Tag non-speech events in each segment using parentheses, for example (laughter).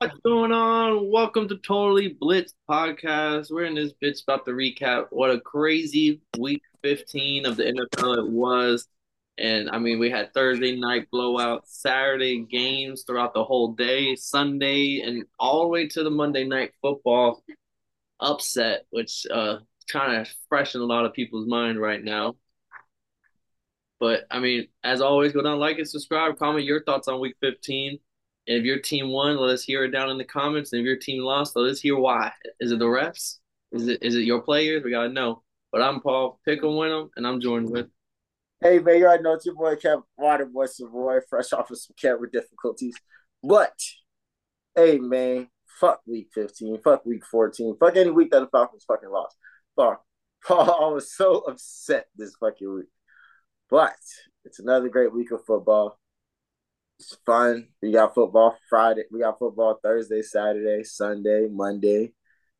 What's going on? Welcome to Totally Blitz podcast. We're in this bitch about to recap what a crazy week 15 of the NFL it was. And I mean, we had Thursday night blowout, Saturday games throughout the whole day, Sunday, and all the way to the Monday night football upset, which uh kind of fresh in a lot of people's mind right now. But I mean, as always, go down, like and subscribe, comment your thoughts on week 15. And if your team won, let us hear it down in the comments. And if your team lost, let us hear why. Is it the refs? Is it is it your players? We gotta know. But I'm Paul Pick 'em, win 'em, and I'm joined with. Hey man, you already know it's your boy Kev Waterboy Savoy, fresh off of some camera difficulties. But hey man, fuck week 15, fuck week 14, fuck any week that the Falcons fucking lost. Fuck. (laughs) Paul, I was so upset this fucking week. But it's another great week of football. It's fun. We got football Friday. We got football Thursday, Saturday, Sunday, Monday.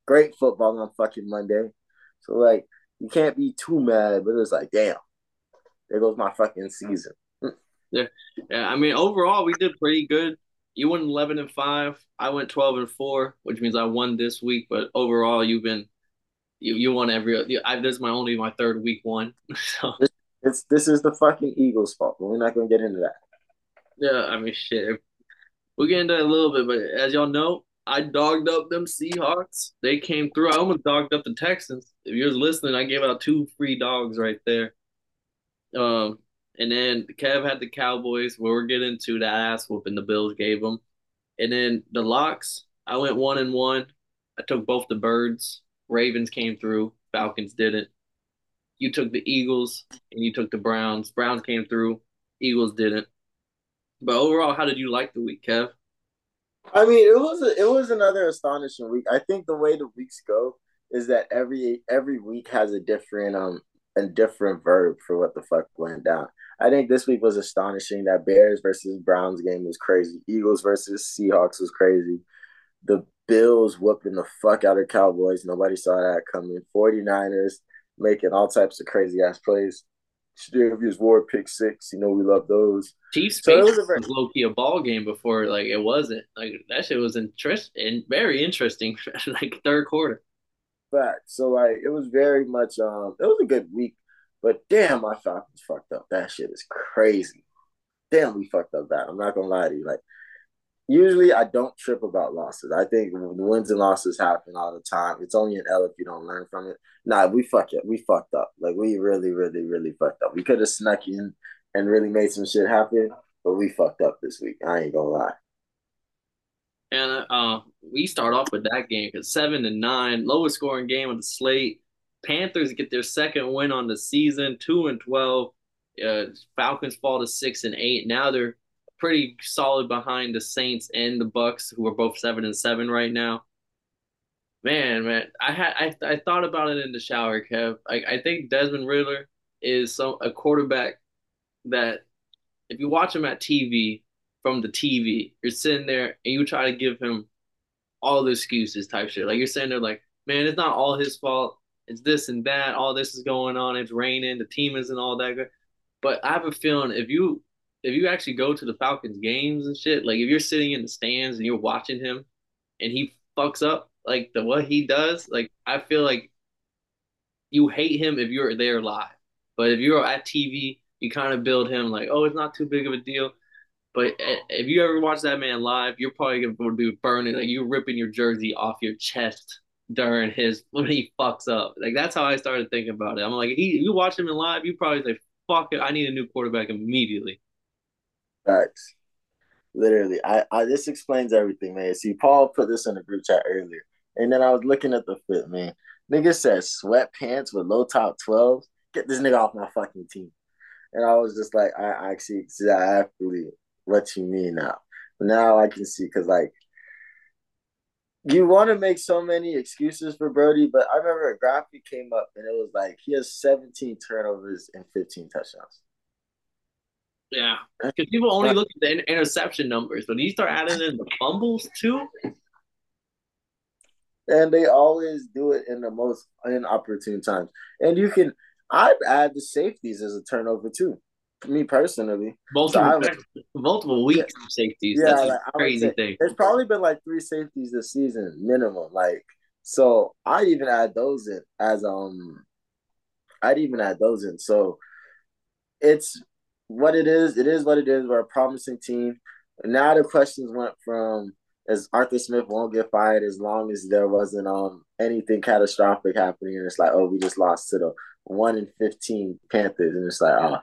Great football on fucking Monday. So like you can't be too mad, but it's like, damn, there goes my fucking season. Yeah. Yeah. I mean, overall we did pretty good. You went eleven and five. I went twelve and four, which means I won this week. But overall, you've been you you won every. I, this is my only my third week one. (laughs) So This, it's, this is the fucking Eagles' fault, but we're not gonna get into that. Yeah, I mean, shit. We'll get into that a little bit, but as y'all know, I dogged up them Seahawks. They came through. I almost dogged up the Texans. If you was listening, I gave out two free dogs right there. Um, and then Kev had the Cowboys, where we're getting to that ass whooping the Bills gave them. And then the locks, I went one and one. I took both the birds. Ravens came through. Falcons didn't. You took the Eagles and you took the Browns. Browns came through. Eagles didn't. But overall, how did you like the week, Kev? I mean, it was a, it was another astonishing week. I think the way the weeks go is that every every week has a different um a different verb for what the fuck went down. I think this week was astonishing. That Bears versus Browns game was crazy. Eagles versus Seahawks was crazy. The Bills whooping the fuck out of Cowboys. Nobody saw that coming. 49ers making all types of crazy ass plays. Charvarius Ward pick six. You know we love those. Chiefs So was a very was low key a ball game before like it wasn't like that shit was interest and very interesting (laughs) like third quarter. fact. So like it was very much um it was a good week. But damn my Falcons fucked up. That shit is crazy. Damn we fucked up that. I'm not gonna lie to you. Like usually I don't trip about losses. I think wins and losses happen all the time. It's only an L if you don't learn from it. Nah, we fuck it. We fucked up. Like we really, really, really fucked up. We could have snuck in and really made some shit happen, but we fucked up this week. I ain't gonna lie. And uh, we start off with that game because seven to nine, lowest scoring game of the slate. Panthers get their second win on the season, two and twelve. Uh, Falcons fall to six and eight. Now they're pretty solid behind the Saints and the Bucks, who are both seven and seven right now. Man, man, I had I, I thought about it in the shower, Kev. I, I think Desmond Ridder is some a quarterback that if you watch him at TV from the TV, you're sitting there and you try to give him all the excuses type shit. Like you're sitting there like, man, it's not all his fault. It's this and that. All this is going on. It's raining. The team isn't all that good. But I have a feeling if you if you actually go to the Falcons games and shit, like if you're sitting in the stands and you're watching him and he fucks up like the what he does, like I feel like you hate him if you're there live. But if you're at TV, you kind of build him like, oh, it's not too big of a deal. But if you ever watch that man live, you're probably gonna be burning like you're ripping your jersey off your chest during his when he fucks up. Like that's how I started thinking about it. I'm like, he you watch him in live, you probably say, fuck it, I need a new quarterback immediately. Facts. Literally. I, I this explains everything, man. See, Paul put this in the group chat earlier. And then I was looking at the fit, man. Nigga said sweatpants with low top 12s. Get this nigga off my fucking team. And I was just like, I I see exactly what you mean now. Now I can see because like you want to make so many excuses for Brody, but I remember a graphic came up and it was like he has 17 turnovers and 15 touchdowns. Yeah, because people only look at the interception numbers, but you start adding in the fumbles too. And they always do it in the most inopportune times. And you can I'd add the safeties as a turnover too. me personally. Multiple, so multiple weeks yeah, of safeties. Yeah, That's like, a crazy thing. There's probably been like three safeties this season minimum. Like so, I even add those in as um, I'd even add those in. So it's what it is. It is what it is. We're a promising team. Now the questions went from as Arthur Smith won't get fired as long as there wasn't um anything catastrophic happening, and it's like, oh, we just lost to the one in fifteen Panthers, and it's like, oh,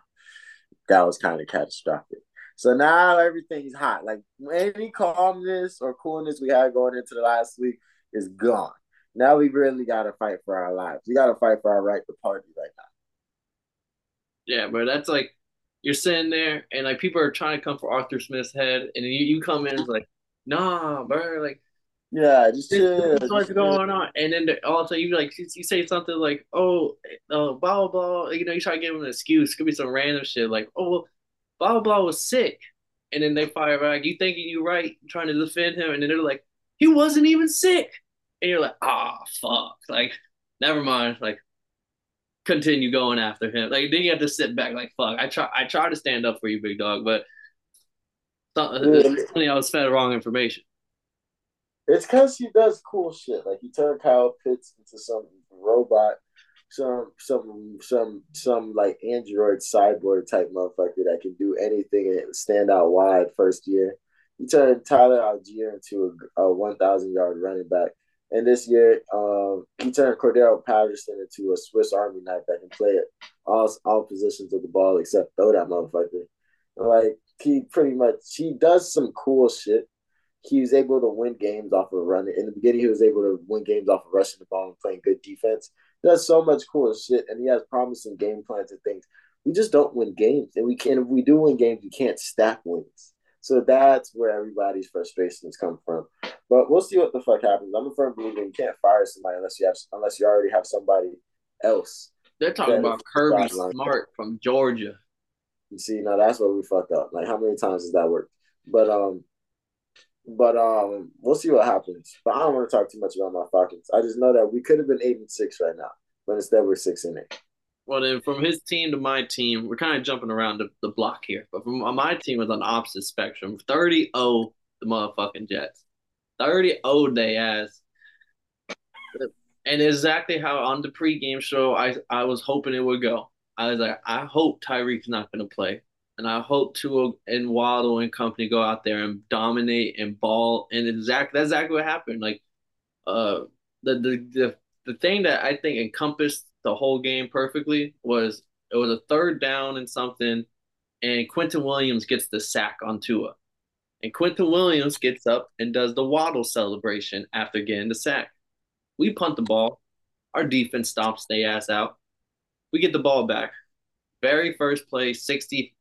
that was kind of catastrophic. So now everything's hot. Like any calmness or coolness we had going into the last week is gone. Now we really got to fight for our lives. We got to fight for our right to party right now. Yeah, but that's like you're sitting there and like people are trying to come for Arthur Smith's head, and you, you come in and it's like, nah, bro, like yeah, just chill. What's going on? And then also you like you, say something like, "Oh, uh, blah blah blah." You know, you try to give him an excuse. Could be some random shit like, "Oh, blah blah blah was sick," and then they fire back. You thinking you're right, trying to defend him, and then they're like, "He wasn't even sick," and you're like, "Ah, oh, fuck!" Like, never mind. Like, continue going after him. Like, then you have to sit back. Like, fuck. I try. I try to stand up for you, big dog, but. Something, I was fed wrong information. It's because he does cool shit. Like he turned Kyle Pitts into some robot, some some some some like android cyborg type motherfucker that can do anything and stand out wide first year. He turned Tyler Allgeier into a, a one thousand yard running back. And this year, um, he turned Cordarrelle Patterson into a Swiss Army knife that can play it all all positions of the ball except throw that motherfucker. Like he pretty much he does some cool shit he was able to win games off of running. In the beginning, he was able to win games off of rushing the ball and playing good defense. He does so much cool shit, and he has promising game plans and things. We just don't win games, and we can't. If we do win games, we can't stack wins. So that's where everybody's frustrations come from. But we'll see what the fuck happens. I'm a firm believer you can't fire somebody unless you have unless you already have somebody else. They're talking about Kirby Smart from Georgia. You see, now that's where we fucked up. Like, how many times has that worked? But um, but um, we'll see what happens. But I don't want to talk too much about my Falcons. I just know that we could have been eight and six right now, but instead we're six and eight. Well, then from his team to my team, we're kind of jumping around the, the block here. But from my team was on the opposite spectrum. 30 0 the motherfucking Jets. 30 0 they ass. And exactly how on the pregame show I, I was hoping it would go. I was like, I hope Tyreek's not going to play and I hope Tua and Waddle and company go out there and dominate and ball. And exactly that's exactly what happened. Like, uh, the the the the thing that I think encompassed the whole game perfectly was it was a third down and something, and Quinnen Williams gets the sack on Tua, and Quinnen Williams gets up and does the Waddle celebration after getting the sack. We punt the ball. Our defense stomps the ass out. We get the ball back. Very first play, 60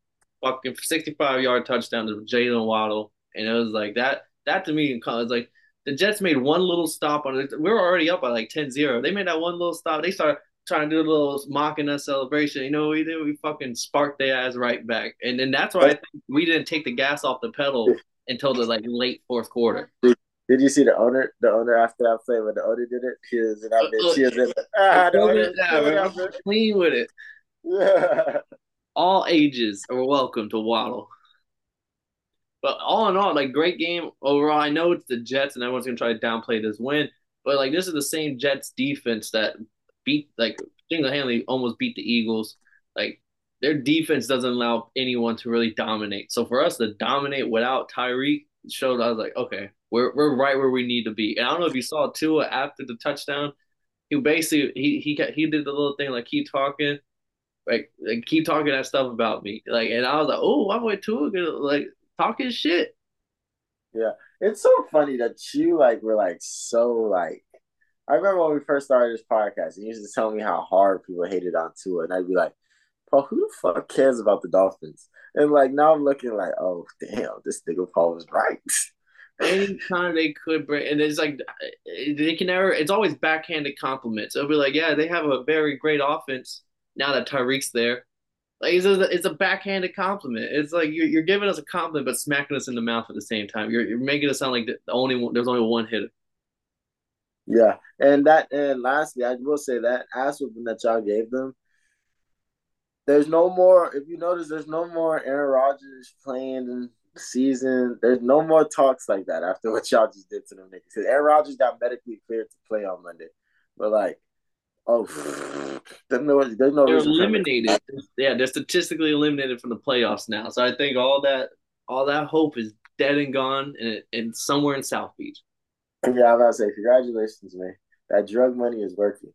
fucking 65 yard touchdown to Jaylen Waddle. And it was like that, that to me, was like the Jets made one little stop on it. We were already up by like 10 0. They made that one little stop. They started trying to do a little mocking us celebration. You know we did? We fucking sparked their ass right back. And then that's why I think we didn't take the gas off the pedal until the like late fourth quarter. Did you see the owner? The owner after that play when the owner did it, he was in that bitch. He was in the, ah, the (laughs) owner, yeah, clean with it. Yeah all ages are welcome to Waddle. But all in all, like great game overall. I know it's the Jets, and everyone's gonna try to downplay this win, but like this is the same Jets defense that beat like single-handedly almost beat the Eagles. Like their defense doesn't allow anyone to really dominate. So for us to dominate without Tyreek showed I was like, okay, we're we're right where we need to be. And I don't know if you saw Tua after the touchdown. He basically he he he did the little thing like keep talking like, like keep talking that stuff about me. Like, and I was like, oh, I'm with Tua gonna like talking shit. Yeah, it's so funny that you like were like so like. I remember when we first started this podcast, and you used to tell me how hard people hated on Tua, and I'd be like, Paul, who the fuck cares about the Dolphins? And like now I'm looking like, oh damn, this nigga Paul was right. Anytime they could bring, and it's like uh, they can never. It's always backhanded compliments. It'll be like, yeah, they have a very great offense now that Tyreek's there. Like it's a, it's a backhanded compliment. It's like you're, you're giving us a compliment but smacking us in the mouth at the same time. You're, you're making it sound like the only one, there's only one hitter. Yeah, and that and lastly, I will say that ass whooping that y'all gave them. there's no more. If you notice, there's no more Aaron Rodgers playing the season. There's no more talks like that after what y'all just did to them niggas. Because Aaron Rodgers got medically cleared to play on Monday, but like, oh, (sighs) there's no, there's no. They're eliminated. Yeah, they're statistically eliminated from the playoffs now. So I think all that, all that hope is dead and gone, and, and somewhere in South Beach. Yeah, I'm about to say congratulations, man. That drug money is working.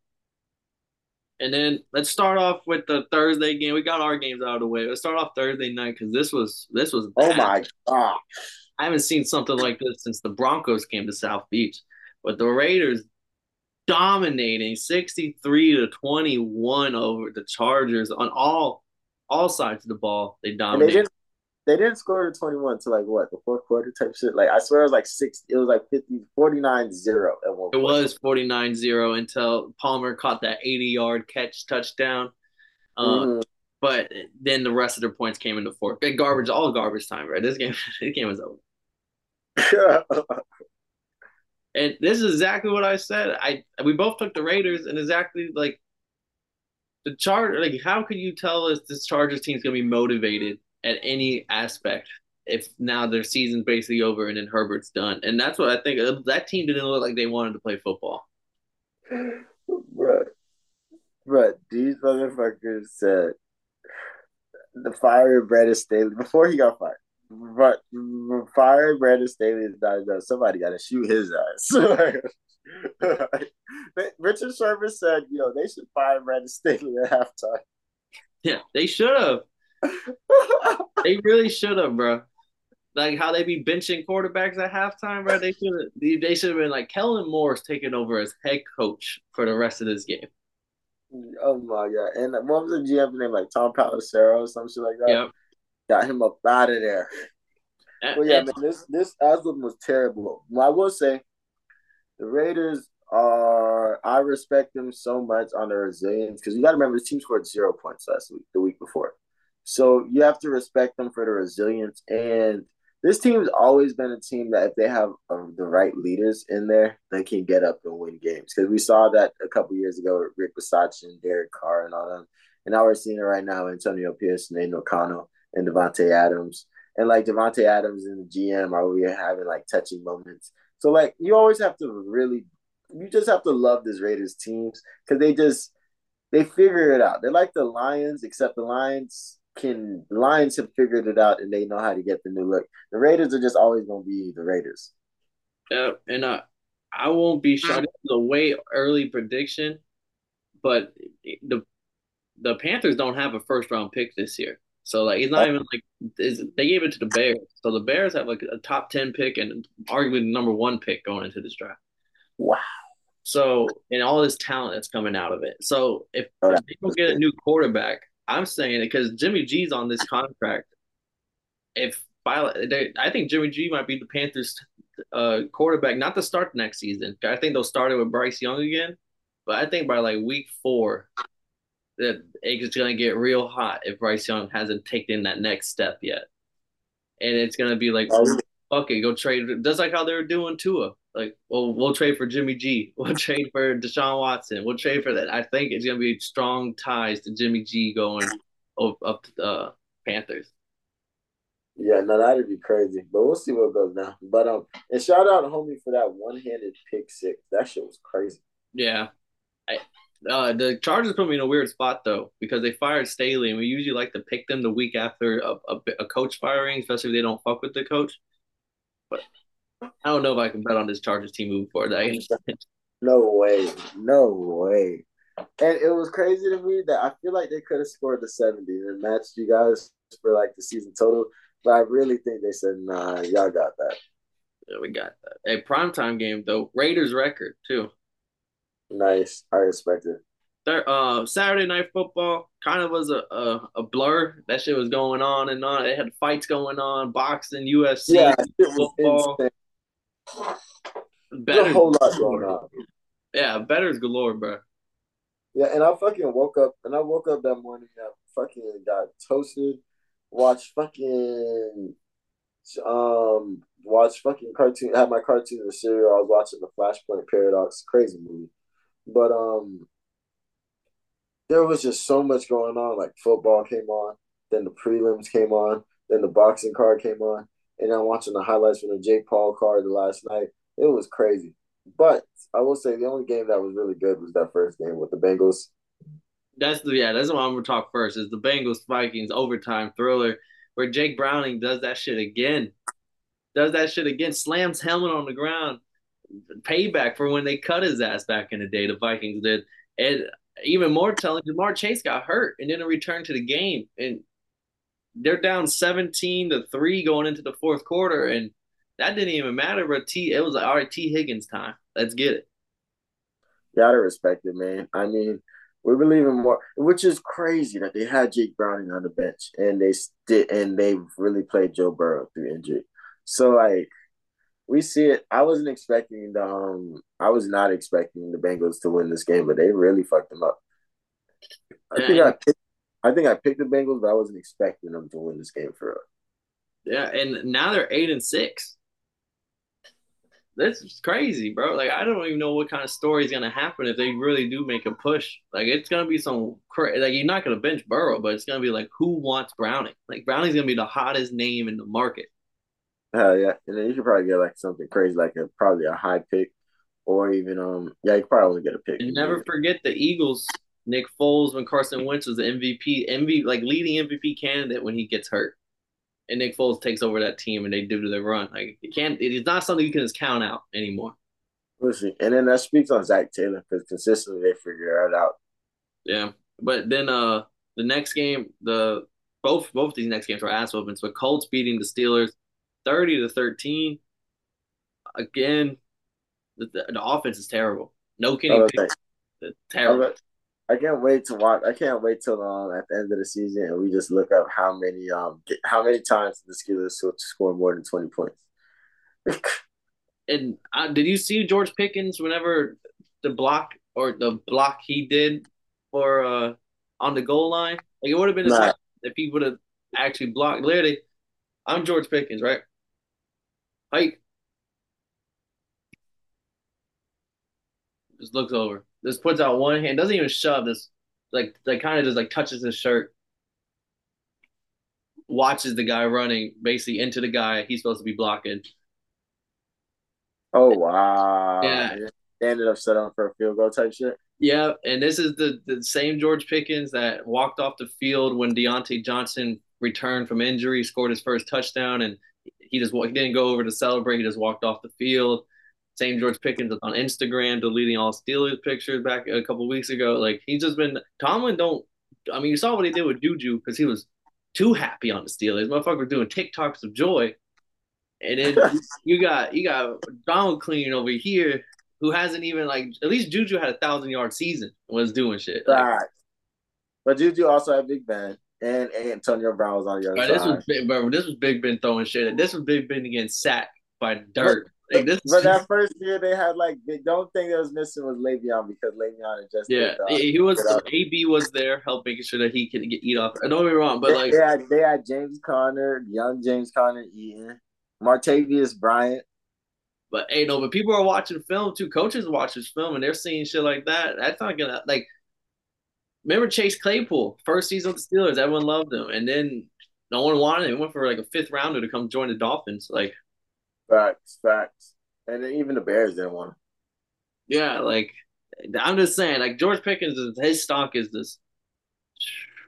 And then let's start off with the Thursday game. We got our games out of the way. Let's start off Thursday night because this was this was. Bad. Oh my god! I haven't seen something like this since the Broncos came to South Beach. But the Raiders dominating sixty three to twenty one over the Chargers on all all sides of the ball. They dominated they didn't score the 21 to like what the fourth quarter type shit. Like I swear it was like six, it was like 50, 49 0 at one It was 49 0 until Palmer caught that 80 yard catch touchdown. Uh, mm-hmm. But then the rest of their points came in the fourth. Big garbage, all garbage time, right? This game, (laughs) this game was over. (laughs) and this is exactly what I said. I we both took the Raiders, and exactly like the chart. Like, how could you tell us this Chargers team is gonna be motivated at any aspect if now their season's basically over and then Herbert's done. And that's what I think. That team didn't look like they wanted to play football. Right. Right. These motherfuckers said the fire of Brandon Staley before he got fired. But fire Brandon Staley is not enough. Somebody got to shoot his ass. (laughs) Richard Sherman said, "You know, they should fire Brandon Staley at halftime." Yeah, they should have (laughs) they really should have, bro. Like how they be benching quarterbacks at halftime, bro. They should have. They should have been like Kellen Moore's taking over as head coach for the rest of this game. Oh my god! And what was the GM name? Like Tom Pelissero or some shit like that. Yep. Got him up out of there. well, yeah, man. This this Aslan was terrible. Well, I will say, the Raiders are. I respect them so much on their resilience because you got to remember the team scored zero points last week, the week before. So you have to respect them for the resilience. And this team's always been a team that if they have uh, the right leaders in there, they can get up and win games. Because we saw that a couple years ago with Rick Bisaccia and Derek Carr and all them. And now we're seeing it right now Antonio Pierce, Nate O'Connell, and Davante Adams. And like Davante Adams and the GM are we having like touching moments. So like you always have to really you just have to love this Raiders teams because they just they figure it out. They're like the Lions, except the Lions can Lions have figured it out and they know how to get the new look. The Raiders are just always going to be the Raiders. Yeah, and uh, I won't be shocked. It's a way early prediction, but the the Panthers don't have a first round pick this year, so like it's not even like they gave it to the Bears. So the Bears have like a top ten pick and arguably the number one pick going into this draft. Wow. So and all this talent that's coming out of it. So if, oh, if they don't get a new quarterback, I'm saying it because Jimmy G's on this contract. If I think Jimmy G might be the Panthers' uh, quarterback, not to start next season. I think they'll start it with Bryce Young again, but I think by like week four, that it's gonna get real hot if Bryce Young hasn't taken that next step yet, and it's gonna be like, oh. okay, go trade just like how they were doing Tua. Like, well, we'll trade for Jimmy G. (laughs) We'll trade for Deshaun Watson. We'll trade for that. I think it's gonna be strong ties to Jimmy G going up to the Panthers. Yeah, no, that'd be crazy. But we'll see what goes down. But um, and shout out to homie for that one handed pick six. That shit was crazy. Yeah, I, uh, the Chargers put me in a weird spot though because they fired Staley, and we usually like to pick them the week after a, a, a coach firing, especially if they don't fuck with the coach. But I don't know if I can bet on this Chargers team moving forward. (laughs) no way, no way. And it was crazy to me that I feel like they could have scored the 70 and matched you guys for like the season total. But I really think they said, nah, y'all got that. Yeah, we got that. A primetime game though. Raiders record too. Nice. I respect it. uh, Saturday night football kind of was a, a, a, blur. That shit was going on and on. They had fights going on, boxing, UFC, yeah, football. Insane. Better, a whole lot going on. Yeah, better's galore, bro. Yeah, and I fucking woke up and I woke up that morning and I fucking got toasted, watched fucking um watch fucking cartoon had my cartoon and cereal. I was watching the Flashpoint Paradox, crazy movie. But um there was just so much going on. Like football came on, then the prelims came on, then the boxing card came on, and I'm watching the highlights from the Jake Paul card last night. It was crazy. But I will say the only game that was really good was that first game with the Bengals. That's the yeah, that's what I'm gonna talk first. Is the Bengals Vikings overtime thriller where Jake Browning does that shit again. Does that shit again, slams helmet on the ground. Payback for when they cut his ass back in the day, the Vikings did. And even more telling, Ja'Marr Chase got hurt and didn't return to the game. And they're down 17 to 3 going into the fourth quarter. And that didn't even matter, but T it was like, all right, Tee Higgins time. Let's get it. Gotta respect it, man. I mean, we believe in more, which is crazy that they had Jake Browning on the bench and they did and they really played Joe Burrow through injury. So like we see it. I wasn't expecting the um I was not expecting the Bengals to win this game, but they really fucked them up. I think I picked, I think I picked the Bengals, but I wasn't expecting them to win this game for real. Yeah, and now they're eight and six. This is crazy, bro. Like I don't even know what kind of story is gonna happen if they really do make a push. Like it's gonna be some cra- like you're not gonna bench Burrow, but it's gonna be like who wants Browning? Like Browning's gonna be the hottest name in the market. Hell yeah, and then you could probably get like something crazy, like a probably a high pick, or even um yeah, you probably only get a pick. And never forget the Eagles. Nick Foles when Carson Wentz was the MVP, MVP like leading MVP candidate when he gets hurt and Nick Foles takes over that team and they do to their run. Like it can't. It's not something you can just count out anymore. Listen, and then that speaks on Zac Taylor because consistently they figure it out. Yeah, but then uh the next game, the both both these next games were ass whoopings. But Colts beating the Steelers, thirty to thirteen. Again, the, the, the offense is terrible. No Kenny Pickett. Terrible. I can't wait to watch. I can't wait till um, at the end of the season and we just look up how many um get, how many times the Steelers score more than twenty points. (laughs) and uh, did you see George Pickens whenever the block or the block he did for uh on the goal line? Like it would have been nah. if he would have actually blocked. Literally, I'm George Pickens, right? Hike. Just looks over. Just puts out one hand, doesn't even shove. This like like kind of just like touches his shirt, watches the guy running basically into the guy he's supposed to be blocking. Oh wow! Yeah, they ended up settling for a field goal type shit. Yeah, and this is the the same George Pickens that walked off the field when Diontae Johnson returned from injury, scored his first touchdown, and he just he didn't go over to celebrate. He just walked off the field. Same George Pickens on Instagram, deleting all Steelers pictures back a couple weeks ago. Like he's just been Tomlin. Don't I mean you saw what he did with Juju because he was too happy on the Steelers. Motherfucker doing TikToks of joy, and then (laughs) you got you got Donald Clean over here who hasn't even like at least Juju had a thousand yard season was doing shit. Right. But Juju also had Big Ben and, and Antonio Brown was on the other right, side. This was big, bro. This was Big Ben throwing shit. This was Big Ben getting sacked by dirt. Like this, but that first year they had like the only thing that was missing was Le'Veon because Le'Veon had just yeah he was AB was there helping making sure that he can get eat off. I don't get me wrong, but they, like they had, they had James Conner, young James Conner eating Martavis Bryant. But hey, no, but people are watching film too. Coaches watch this film and they're seeing shit like that. That's not gonna like. Remember Chase Claypool, first season with the Steelers, everyone loved him, and then no one wanted him. He went for like a fifth rounder to come join the Dolphins. Like Facts, facts. And then even the Bears didn't want him. Yeah, like I'm just saying, like George Pickens, his stock is this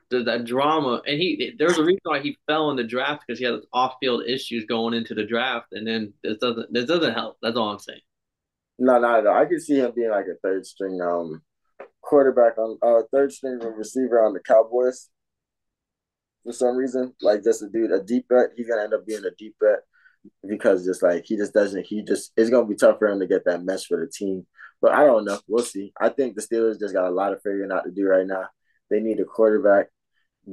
that drama, and he there's a reason why he fell in the draft because he had off-field issues going into the draft, and then this doesn't this doesn't help. That's all I'm saying. No, not at all. I can see him being like a third string um quarterback on uh third string receiver on the Cowboys for some reason. Like just a dude, a deep bet. He's gonna end up being a deep bet because just like he just doesn't he just it's gonna be tough for him to get that mesh for the team. But I don't know. We'll see. I think the Steelers just got a lot of figuring out to do right now. They need a quarterback.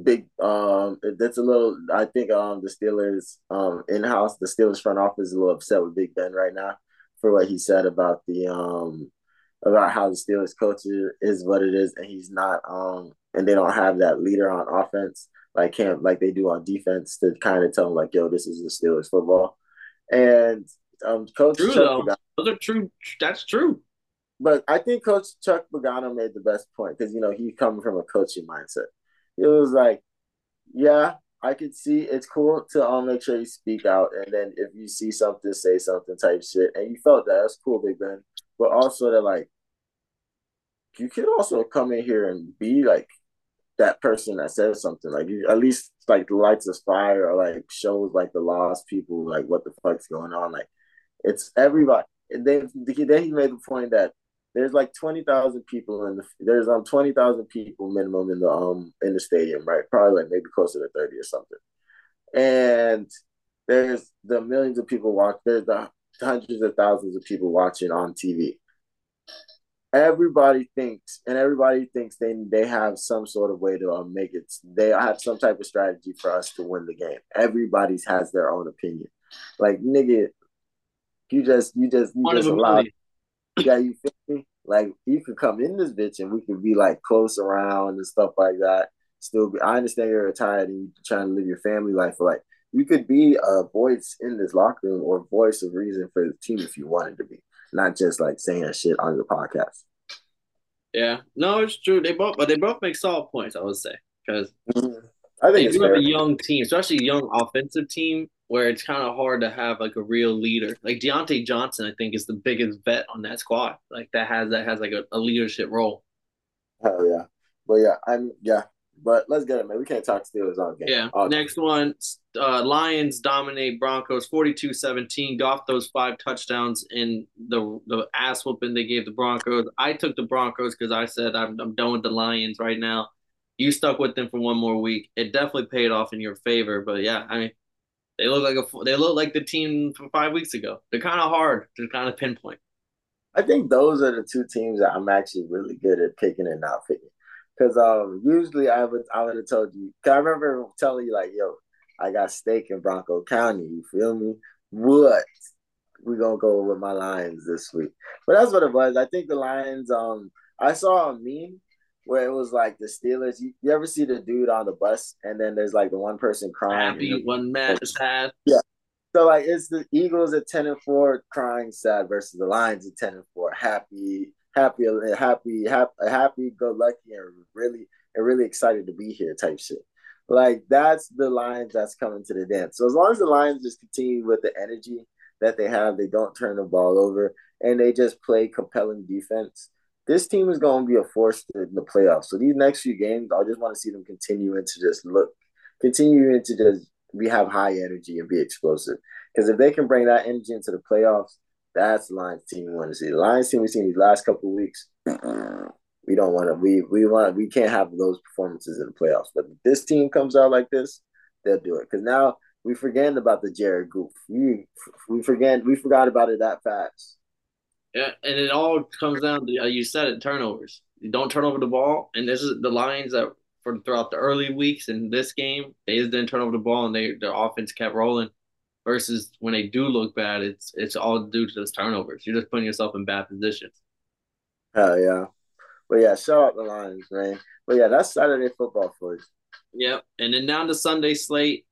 Big um that's a little I think um the Steelers um in house, the Steelers front office is a little upset with Big Ben right now for what he said about the um about how the Steelers coach is what it is and he's not um and they don't have that leader on offense like him like they do on defense to kind of tell them like yo this is the Steelers football and um, Coach true, though. Those are true. That's true. but I think Coach Chuck Pagano made the best point because you know he's coming from a coaching mindset. It was like, yeah, I could see it's cool to um make sure you speak out, and then if you see something, say something type shit, and you felt that that's cool, Big Ben. But also that like, you could also come in here and be like that person that says something, like you at least like the lights of fire or like shows like the lost people like what the fuck's going on. Like it's everybody. And Then then he made the point that there's like twenty thousand people in the there's um twenty thousand people minimum in the um in the stadium, right? Probably like maybe closer to thirty or something. And there's the millions of people watch. There's the hundreds of thousands of people watching on TV. Everybody thinks, and everybody thinks they they have some sort of way to um, make it. They have some type of strategy for us to win the game. Everybody's has their own opinion. Like nigga, you just you just you just allow yeah, you feel me? Like you could come in this bitch and we could be like close around and stuff like that. Still, be, I understand you're retired and you're trying to live your family life, but like you could be a voice in this locker room or voice of reason for the team if you wanted to be, not just like saying shit on your podcast. Yeah, no, it's true. They both, but they both make solid points. I would say because mm-hmm. I think you have a young team, especially a young offensive team where it's kind of hard to have like a real leader. Like Diontae Johnson, I think is the biggest vet on that squad. Like that has that has like a, a leadership role. Hell yeah. But yeah, I'm yeah. But let's get it, man. We can't talk Steelers on game. Yeah. All Next game. one, uh, Lions dominate Broncos 42-17. Got those five touchdowns in the the ass whooping they gave the Broncos. I took the Broncos because I said I'm, I'm done with the Lions right now. You stuck with them for one more week. It definitely paid off in your favor. But yeah, I mean, they look like a they look like the team from five weeks ago. They're kind of hard to kind of pinpoint. I think those are the two teams that I'm actually really good at picking and not picking. Because um, usually I would I would have told you. Cause I remember telling you like, "Yo, I got steak in Bronco County." You feel me? What? We gonna go with my Lions this week. But that's what it was. I think the Lions. Um, I saw a meme where it was like the Steelers. You, you ever see the dude on the bus and then there's like the one person crying? Happy, one man is sad. Yeah. So like it's the Eagles at ten and four crying sad versus the Lions at ten and four happy, happy, happy, happy, happy, go lucky and really and really excited to be here type shit. Like that's the Lions that's coming to the dance. So as long as the Lions just continue with the energy that they have, they don't turn the ball over and they just play compelling defense this team is going to be a force in the playoffs. So these next few games, I just want to see them continuing to just look, continuing to just we have high energy and be explosive. Because if they can bring that energy into the playoffs, that's the Lions team we want to see. The Lions team we've seen these last couple weeks, (clears throat) we don't want to. We we want we can't have those performances in the playoffs. But this team comes out like this, they'll do it. Because now we forget about the Jared Goof. We we forget we forgot about it that fast. Yeah, and it all comes down to you said it turnovers. You don't turn over the ball, and this is the Lions that for throughout the early weeks in this game they just didn't turn over the ball, and they their offense kept rolling. Versus when they do look bad, it's it's all due to those turnovers. You're just putting yourself in bad positions. Hell yeah, but yeah, shout out the Lions, man. But yeah, that's Saturday football for you. Yep, and then down to Sunday slate.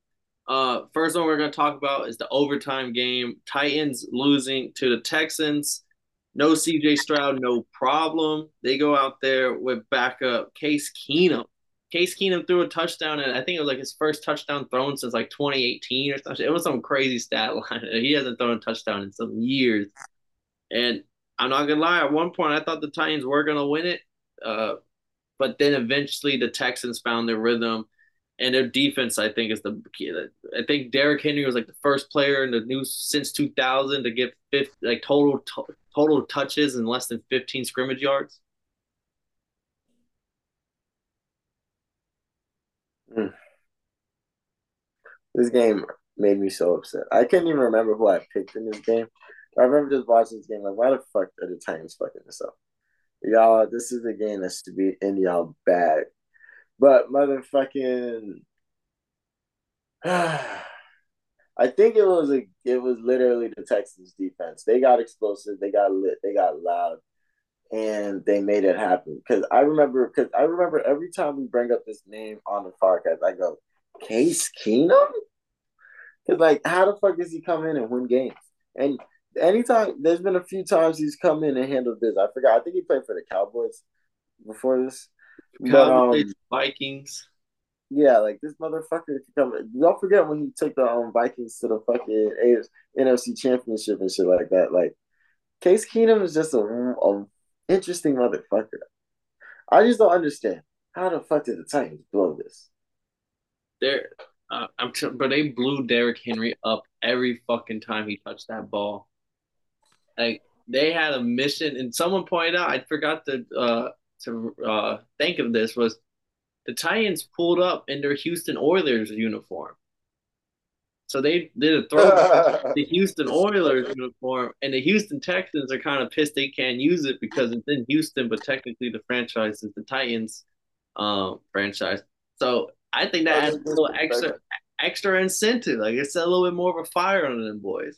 Uh, first one we're gonna talk about is the overtime game. Titans losing to the Texans. No CJ Stroud, no problem. They go out there with backup Case Keenum. Case Keenum threw a touchdown, and I think it was like his first touchdown thrown since like 2018 or something. It was some crazy stat line. (laughs) He hasn't thrown a touchdown in some years. And I'm not gonna lie, at one point I thought the Titans were gonna win it, uh, but then eventually the Texans found their rhythm and their defense, I think, is the. I think Derrick Henry was like the first player in the new since 2000 to get fifth, like total to, total touches in less than 15 scrimmage yards. Mm. This game made me so upset. I can't even remember who I picked in this game. I remember just watching this game like, why the fuck are the Titans fucking this up? Y'all, this is a game that should be in y'all bag but motherfucking, (sighs) I think it was a, it was literally the Texans defense. They got explosive, they got lit, they got loud, and they made it happen. Because I remember, because I remember every time we bring up this name on the podcast, I go, Case Keenum. Because like, how the fuck does he come in and win games? And anytime there's been a few times he's come in and handled this. I forgot. I think he played for the Cowboys before this. Cowboys, um, Vikings. Yeah, like this motherfucker could come. Don't forget when he took the um, Vikings to the fucking NFC Championship and shit like that. Like Case Keenum is just a, a interesting motherfucker. I just don't understand how the fuck did the Titans blow this? They're, uh, I'm, t- but they blew Derrick Henry up every fucking time he touched that ball. Like they had a mission, and someone pointed out, I forgot to uh, to uh, think of this was the Titans pulled up in their Houston Oilers uniform. So they did a throw the Houston Oilers uniform, and the Houston Texans are kind of pissed they can't use it because it's in Houston, but technically the franchise is the Titans um, franchise. So I think that adds a little extra extra incentive. Like it's a little bit more of a fire on them boys.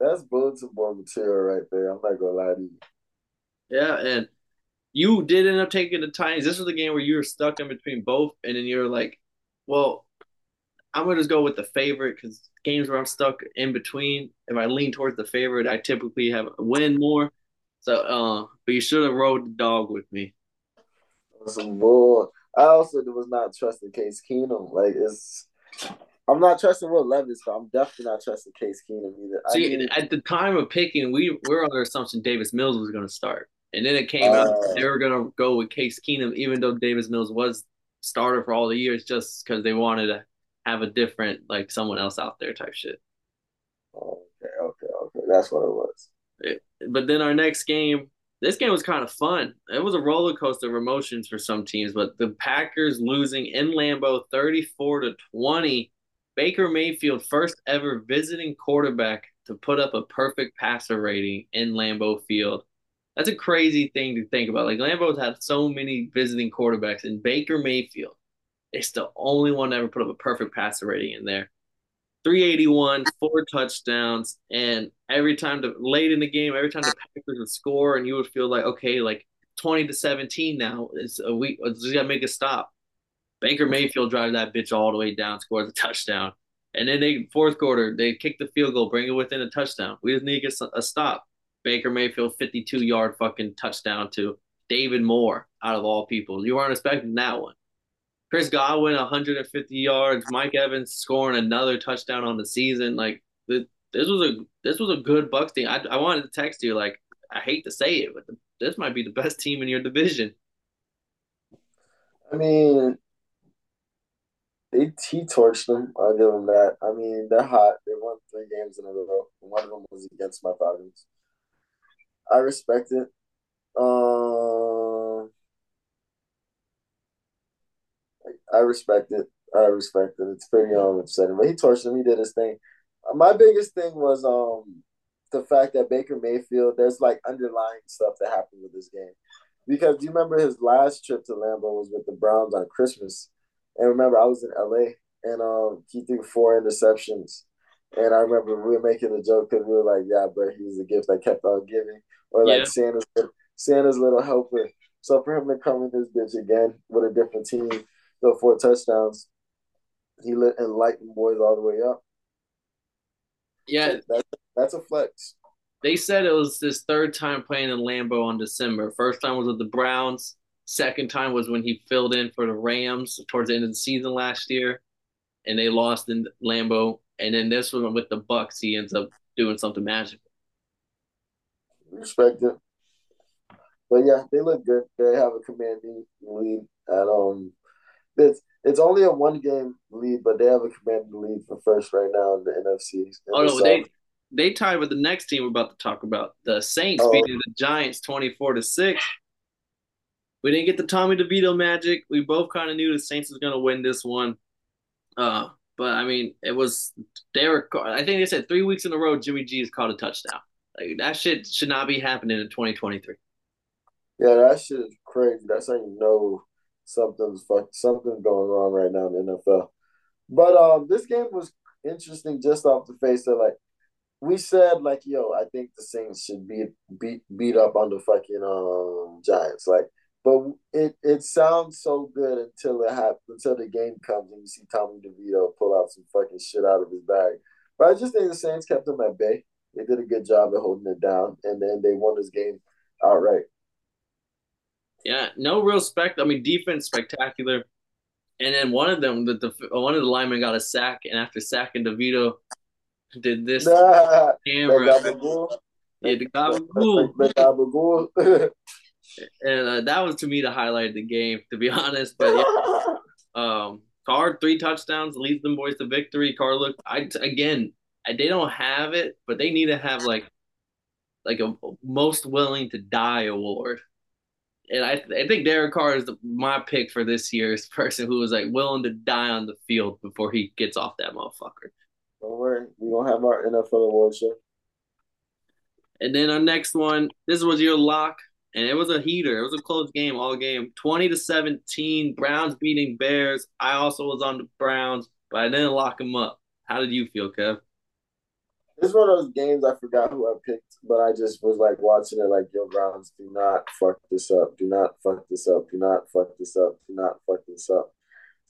That's bulletin board material right there. I'm not gonna lie to you. Yeah, and you did end up taking the Titans. This was the game where you were stuck in between both, and then you're like, well, I'm gonna just go with the favorite because games where I'm stuck in between, if I lean towards the favorite, I typically have win more. So, uh, but you should have rode the dog with me. Some bull. I also was not trusting Case Keenum. Like it's, I'm not trusting Will Levis, but I'm definitely not trusting Case Keenum either. See, I mean, at the time of picking, we were under assumption Davis Mills was going to start. And then it came uh, out they were gonna go with Case Keenum, even though Davis Mills was starter for all the years, just because they wanted to have a different like someone else out there type shit. Okay, okay, okay. That's what it was. It, but then our next game, this game was kind of fun. It was a roller coaster of emotions for some teams, but the Packers losing in Lambeau 34 to 20. Baker Mayfield, first ever visiting quarterback to put up a perfect passer rating in Lambeau Field. That's a crazy thing to think about. Like Lambeau's had so many visiting quarterbacks, and Baker Mayfield is the only one ever put up a perfect passer rating in there. 381, four touchdowns, and every time the late in the game, every time the Packers would score, and you would feel like, okay, like 20 to 17 now. It's a week. Just gotta make a stop. Baker Mayfield drives that bitch all the way down, scores a touchdown. And then they fourth quarter, they kick the field goal, bring it within a touchdown. We just need to get a stop. Baker Mayfield 52 yard fucking touchdown to David Moore out of all people. You weren't expecting that one. Chris Godwin 150 yards, Mike Evans scoring another touchdown on the season. Like the, this was a this was a good Bucks team. I, I wanted to text you like I hate to say it, but the, this might be the best team in your division. I mean, they he torched them. I'll give them that. I mean, they're hot. They won three games in a row. One of them was against my Falcons. I respect it. Um, I respect it. I respect it. It's pretty um upsetting, but he torched him. He did his thing. My biggest thing was um the fact that Baker Mayfield. There's like underlying stuff that happened with this game, because do you remember his last trip to Lambeau was with the Browns on Christmas, and remember I was in LA and um he threw four interceptions and I remember we were making a joke because we were like, "Yeah, but he's a gift that kept on giving," or like yeah. Santa's Santa's little helper. So for him to come in this bitch again with a different team, go four touchdowns, he lit and lightened boys all the way up. Yeah, that's that's a flex. They said it was his third time playing in Lambeau on December. First time was with the Browns. Second time was when he filled in for the Rams towards the end of the season last year, and they lost in Lambeau and then this one with the Bucks, he ends up doing something magical. Respect it. But yeah, they look good. They have a commanding lead at um it's it's only a one game lead, but they have a commanding lead for first right now in the NFC. In oh no, they they tied with the next team we're about to talk about. The Saints oh. beating the Giants twenty four to six. We didn't get the Tommy DeVito magic. We both kind of knew the Saints was going to win this one. Uh, but I mean, it was Derek. I think they said three weeks in a row, Jimmy G has caught a touchdown. Like that shit should not be happening in 2023. Yeah, that shit is crazy. That's how you know something's fuck, something's going wrong right now in the NFL. But um, this game was interesting just off the face of like we said, like yo, I think the Saints should beat beat beat up on the fucking um Giants. Like but it it sounds so good until it happens, until the game comes and you see Tommy DeVito pull out some fucking shit out of his bag. But I just think the Saints kept them at bay. They did a good job at holding it down, and then they won this game outright. Yeah, no real spec. I mean, defense spectacular. And then one of them, the, the one of the linemen got a sack, and after sacking DeVito, did this Nah, camera. Yeah, the gabagool. The Gabagool. (laughs) and uh, that was to me the highlight of the game, to be (laughs) honest. But yeah, um, Carr three touchdowns leads them boys to victory. Carr look, I again, I, they don't have it, but they need to have like like a most willing to die award. And I, I think Derek Carr is the, my pick for this year's (laughs) person who was like willing to die on the field before he gets off that motherfucker. Don't worry, we gonna have our NFL award show. And then our next one, this was your lock, and it was a heater. It was a close game all game, twenty to seventeen. Browns beating Bears. I also was on the Browns, but I didn't lock them up. How did you feel, Kev? It's one of those games I forgot who I picked, but I just was like watching it like, yo, Browns, do not fuck this up. Do not fuck this up. Do not fuck this up. Do not fuck this up.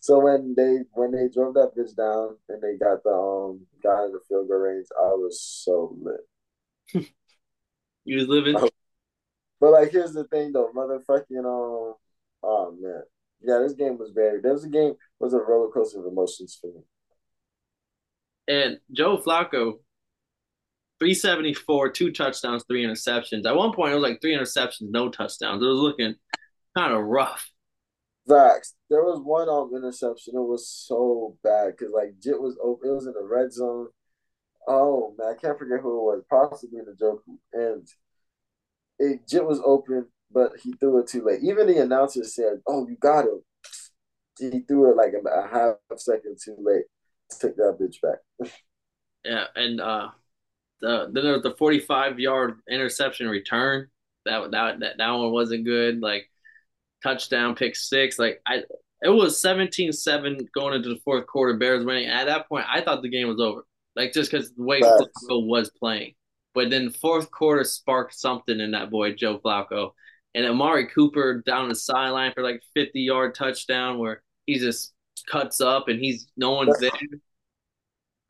So when they when they drove that bitch down and they got the um guy in the field goal range, I was so lit. (laughs) You was living. But like, here's the thing though, motherfucking um, oh man, yeah, this game was very. There was a game was a roller coaster of emotions for me. And Joe Flacco, 374, two touchdowns, three interceptions. At one point, it was like three interceptions, no touchdowns. It was looking kind of rough. Facts. There was one um interception. It was so bad because like Jit was open. It was in the red zone. Oh man, I can't forget who it was. Possibly in the joke. And it Jit was open, but he threw it too late. Even the announcer said, "Oh, you got him." He threw it like a half second too late. Take that bitch back. (laughs) yeah, and uh, the then there was the 45 yard interception return. That that that that one wasn't good. Like touchdown, pick six. Like I, it was 17-7 going into the fourth quarter. Bears winning. At that point, I thought the game was over. Like just because the way Flacco was playing. But then fourth quarter sparked something in that boy Joe Flacco, and Amari Cooper down the sideline for like 50 yard touchdown where he just cuts up and he's no one's there.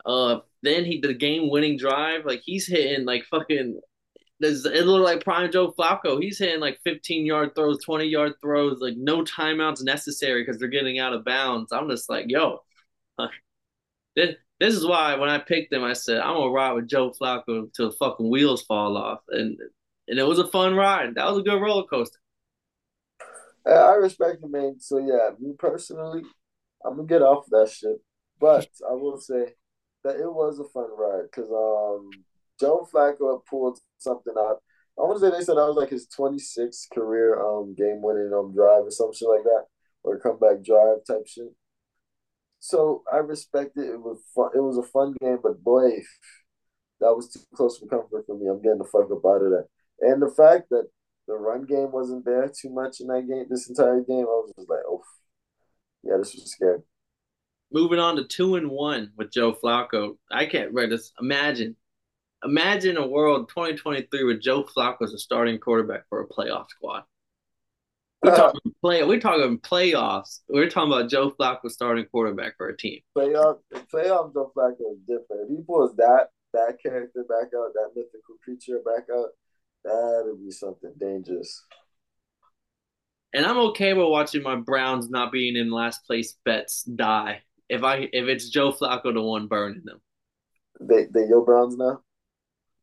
Uh, then he the game winning drive like he's hitting like fucking it looked like prime Joe Flacco. He's hitting like 15 yard throws, 20 yard throws, like no timeouts necessary because they're getting out of bounds. I'm just like, yo, uh, this, this is why when I picked him, I said I'm gonna ride with Joe Flacco until the fucking wheels fall off, and and it was a fun ride. That was a good roller coaster. Uh, I respect the man. So yeah, me personally, I'm gonna get off that shit. But I will say that it was a fun ride because um Joe Flacco pulled something out. I want to say they said that was like his 26th career um game winning um drive or some shit like that, or comeback drive type shit. So I respect it. It was fun. It was a fun game, but boy, that was too close for comfort for me. I'm getting the fuck up out of that. And the fact that the run game wasn't there too much in that game, this entire game, I was just like, oh, yeah, this was scary. Moving on to two and one with Joe Flacco. I can't read this. Imagine, imagine a world 2023 with Joe Flacco as a starting quarterback for a playoff squad. We're talking uh, play. We're talking playoffs. We're talking about Joe Flacco starting quarterback for a team. Playoff, playoff Joe Flacco is different. If he pulls that that character back out, that mythical creature back out, that'll be something dangerous. And I'm okay with watching my Browns not being in last place bets die. If I if it's Joe Flacco the one burning them. They they your Browns now?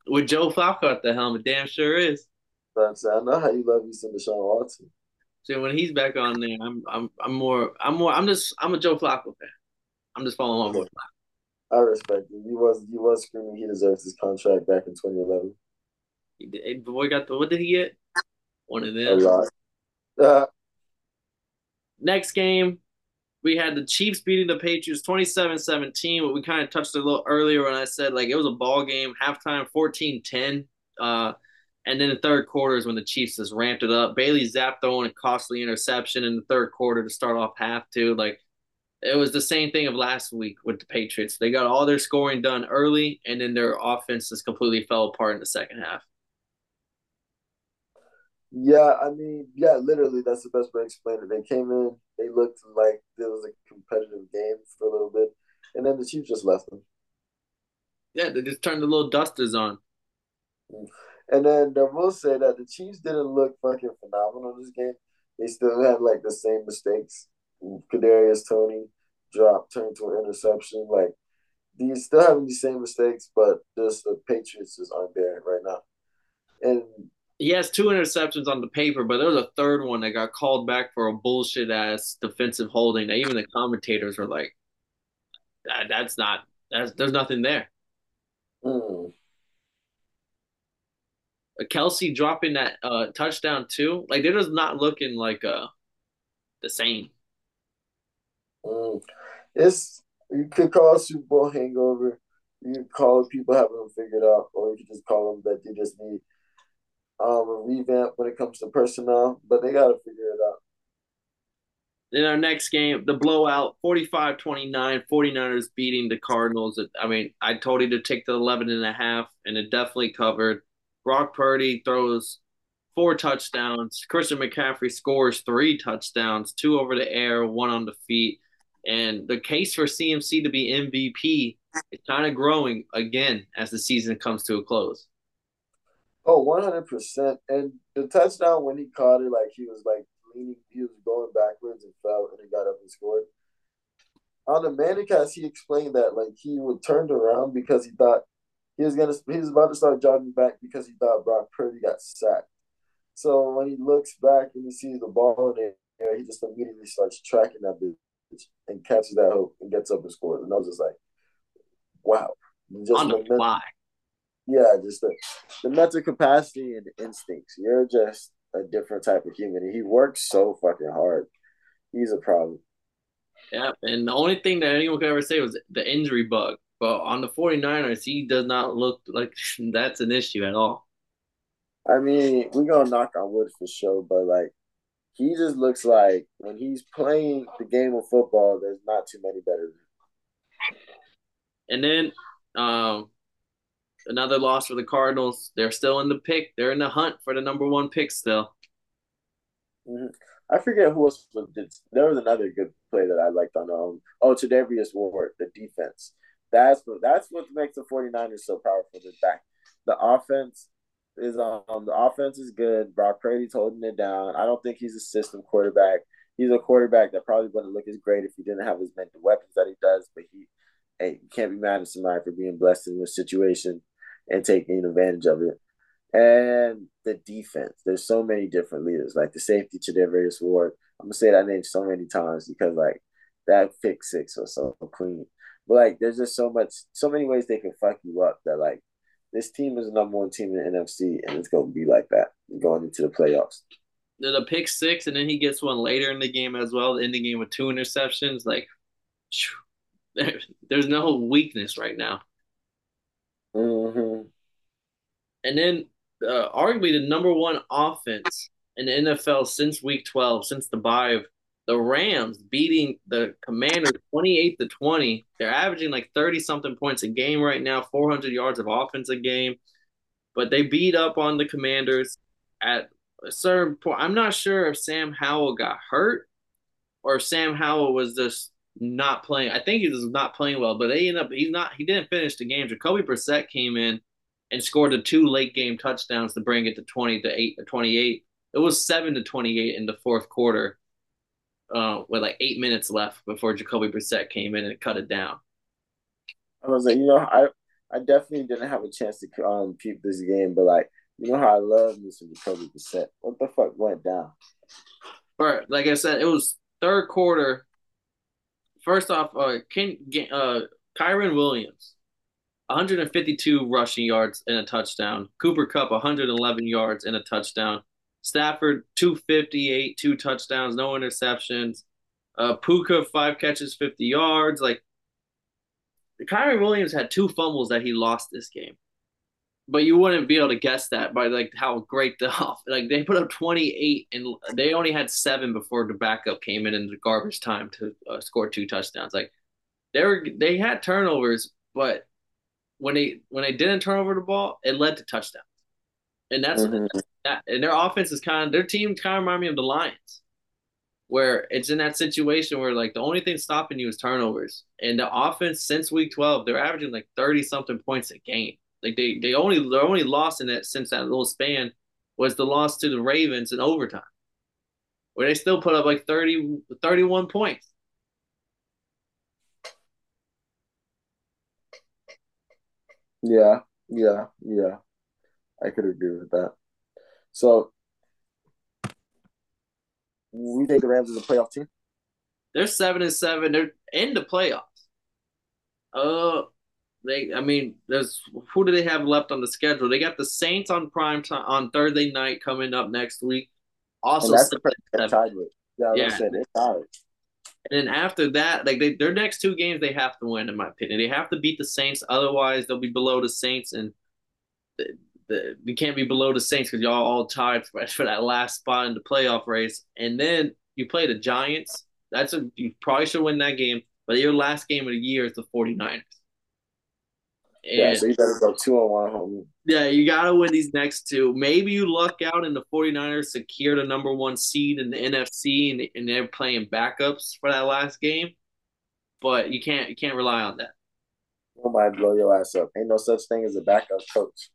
With Joe Flacco at the helm, it damn sure is. But I know how you love you some Deshaun Watson. So when he's back on there, I'm I'm I'm more I'm more I'm just I'm a Joe Flacco fan. I'm just following my boy. I respect you. He was he was screaming he deserves his contract back in 2011. He did, the boy got the what did he get? One of them. A lot. Uh, (laughs) Next game, we had the Chiefs beating the Patriots 27-17, but we kind of touched a little earlier when I said like it was a ball game, halftime 14-10. Uh, and then the third quarter is when the Chiefs just ramped it up. Bailey Zappe throwing a costly interception in the third quarter to start off half too. Like it was the same thing of last week with the Patriots. They got all their scoring done early, and then their offense just completely fell apart in the second half. Yeah, I mean, yeah, literally, that's the best way to explain it. They came in, they looked like it was a competitive game for a little bit, and then the Chiefs just left them. Yeah, they just turned the little dusters on. And then I will say that the Chiefs didn't look fucking phenomenal this game. They still had like the same mistakes. Kadarius Toney dropped, turned to an interception. Like these still having the same mistakes, but just the Patriots just aren't there right now. And he has two interceptions on the paper, but there was a third one that got called back for a bullshit ass defensive holding. That even the commentators were like, that, "That's not. That's there's nothing there." Mm. Kelce dropping that uh, touchdown too. Like they're just not looking like uh the same. Mm. It's you could call Super Bowl hangover. You could call people having them figured out, or you could just call them that they just need um, a revamp when it comes to personnel. But they got to figure it out. In our next game, the blowout 45 29, 49ers beating the Cardinals. I mean, I told you to take the 11 and a half, and it definitely covered. Brock Purdy throws four touchdowns. Christian McCaffrey scores three touchdowns, two over the air, one on the feet. And the case for CMC to be MVP is kind of growing again as the season comes to a close. Oh, 100%. And the touchdown, when he caught it, like he was like leaning, he was going backwards and fell and he got up and scored. On the ManningCast, he explained that like he would turned around because he thought he was gonna he was about to start jogging back because he thought Brock Purdy got sacked. So when he looks back and he sees the ball in the air, he just immediately starts tracking that bitch and catches that hook and gets up and scores. And I was just like, wow. Just On the fly. Yeah, just the, the mental capacity and the instincts. You're just a different type of human. And he works so fucking hard. He's a problem. Yeah, and the only thing that anyone could ever say was the injury bug. But on the 49ers, he does not look like (laughs) that's an issue at all. I mean, we're gonna knock on wood for sure, but like he just looks like when he's playing the game of football, there's not too many better. And then um another loss for the Cardinals. They're still in the pick. They're in the hunt for the number one pick still. Mm-hmm. I forget who else did. There was another good play that I liked on um oh Charvarius Ward, the defense. That's what that's what makes the 49ers so powerful. The back, the offense is um the offense is good. Brock Purdy's holding it down. I don't think he's a system quarterback. He's a quarterback that probably wouldn't look as great if he didn't have as many weapons that he does. But he, hey, you can't be mad at somebody for being blessed in this situation and taking advantage of it. And the defense, there's so many different leaders, like the safety Charvarius Ward. I'm gonna say that name so many times because like that pick six was so clean. But like, there's just so much, so many ways they can fuck you up that like this team is the number one team in the NFC, and it's gonna be like that going into the playoffs. The pick six, and then he gets one later in the game as well, in the game with two interceptions. Like, (laughs) there's no weakness right now. Mm-hmm. And then, uh, arguably the number one offense in the NFL since Week 12, since the bye of the Rams beating the Commanders 28 to 20. They're averaging like 30 something points a game right now, 400 yards of offense a game. But they beat up on the Commanders at a certain point. I'm not sure if Sam Howell got hurt or Sam Howell was just not playing. I think he was not playing well, but they ended up he's not he didn't finish the game. Jacoby Brissett came in and scored the two late game touchdowns to bring it to 20 to 8 to 28. It was 7 to 28 in the fourth quarter uh, with like eight minutes left before Jacoby Brissett came in and cut it down. I was like, you know, I I definitely didn't have a chance to um peep this game, but like, you know how I love Mr. Jacoby Brissett. What the fuck went down? But like I said, it was third quarter. First off, uh, Ken, uh, Kyren Williams, 152 rushing yards and a touchdown. Cooper Kupp, 111 yards and a touchdown. Stafford, 258, two touchdowns, no interceptions. Uh, Puka, five catches, 50 yards. Like, Kyren Williams had two fumbles that he lost this game. But you wouldn't be able to guess that by like how great the (laughs) off like they put up 28 and they only had seven before the backup came in in the garbage time to uh, score two touchdowns. Like they were they had turnovers, but when they when they didn't turn over the ball, it led to touchdowns. And that's mm-hmm that, and their offense is kind of their team kind of remind me of the Lions, where it's in that situation where like the only thing stopping you is turnovers, and the offense since week twelve they're averaging like thirty something points a game. Like they they only they only lost in that since that little span was the loss to the Ravens in overtime, where they still put up like 30, 31 points. Yeah, yeah, yeah. I could agree with that. So we think the Rams is a playoff team. They're seven and seven. They're in the playoffs. Uh, they. I mean, there's who do they have left on the schedule? They got the Saints on prime time on Thursday night coming up next week. Also, and that's the tied with. Yeah, yeah. Said, they're tied. And then after that, like they, their next two games, they have to win, in my opinion. They have to beat the Saints, otherwise they'll be below the Saints, and the, the, we can't be below the Saints because y'all all tied for, (laughs) for that last spot in the playoff race. And then you play the Giants. That's a you probably should win that game, but your last game of the year is the 49ers. Yeah, so you better go two on one home. Yeah, you gotta win these next two. Maybe you luck out and the 49ers secure the number one seed in the NFC and, and they're playing backups for that last game. But you can't you can't rely on that. Nobody blow your ass up. Ain't no such thing as a backup coach.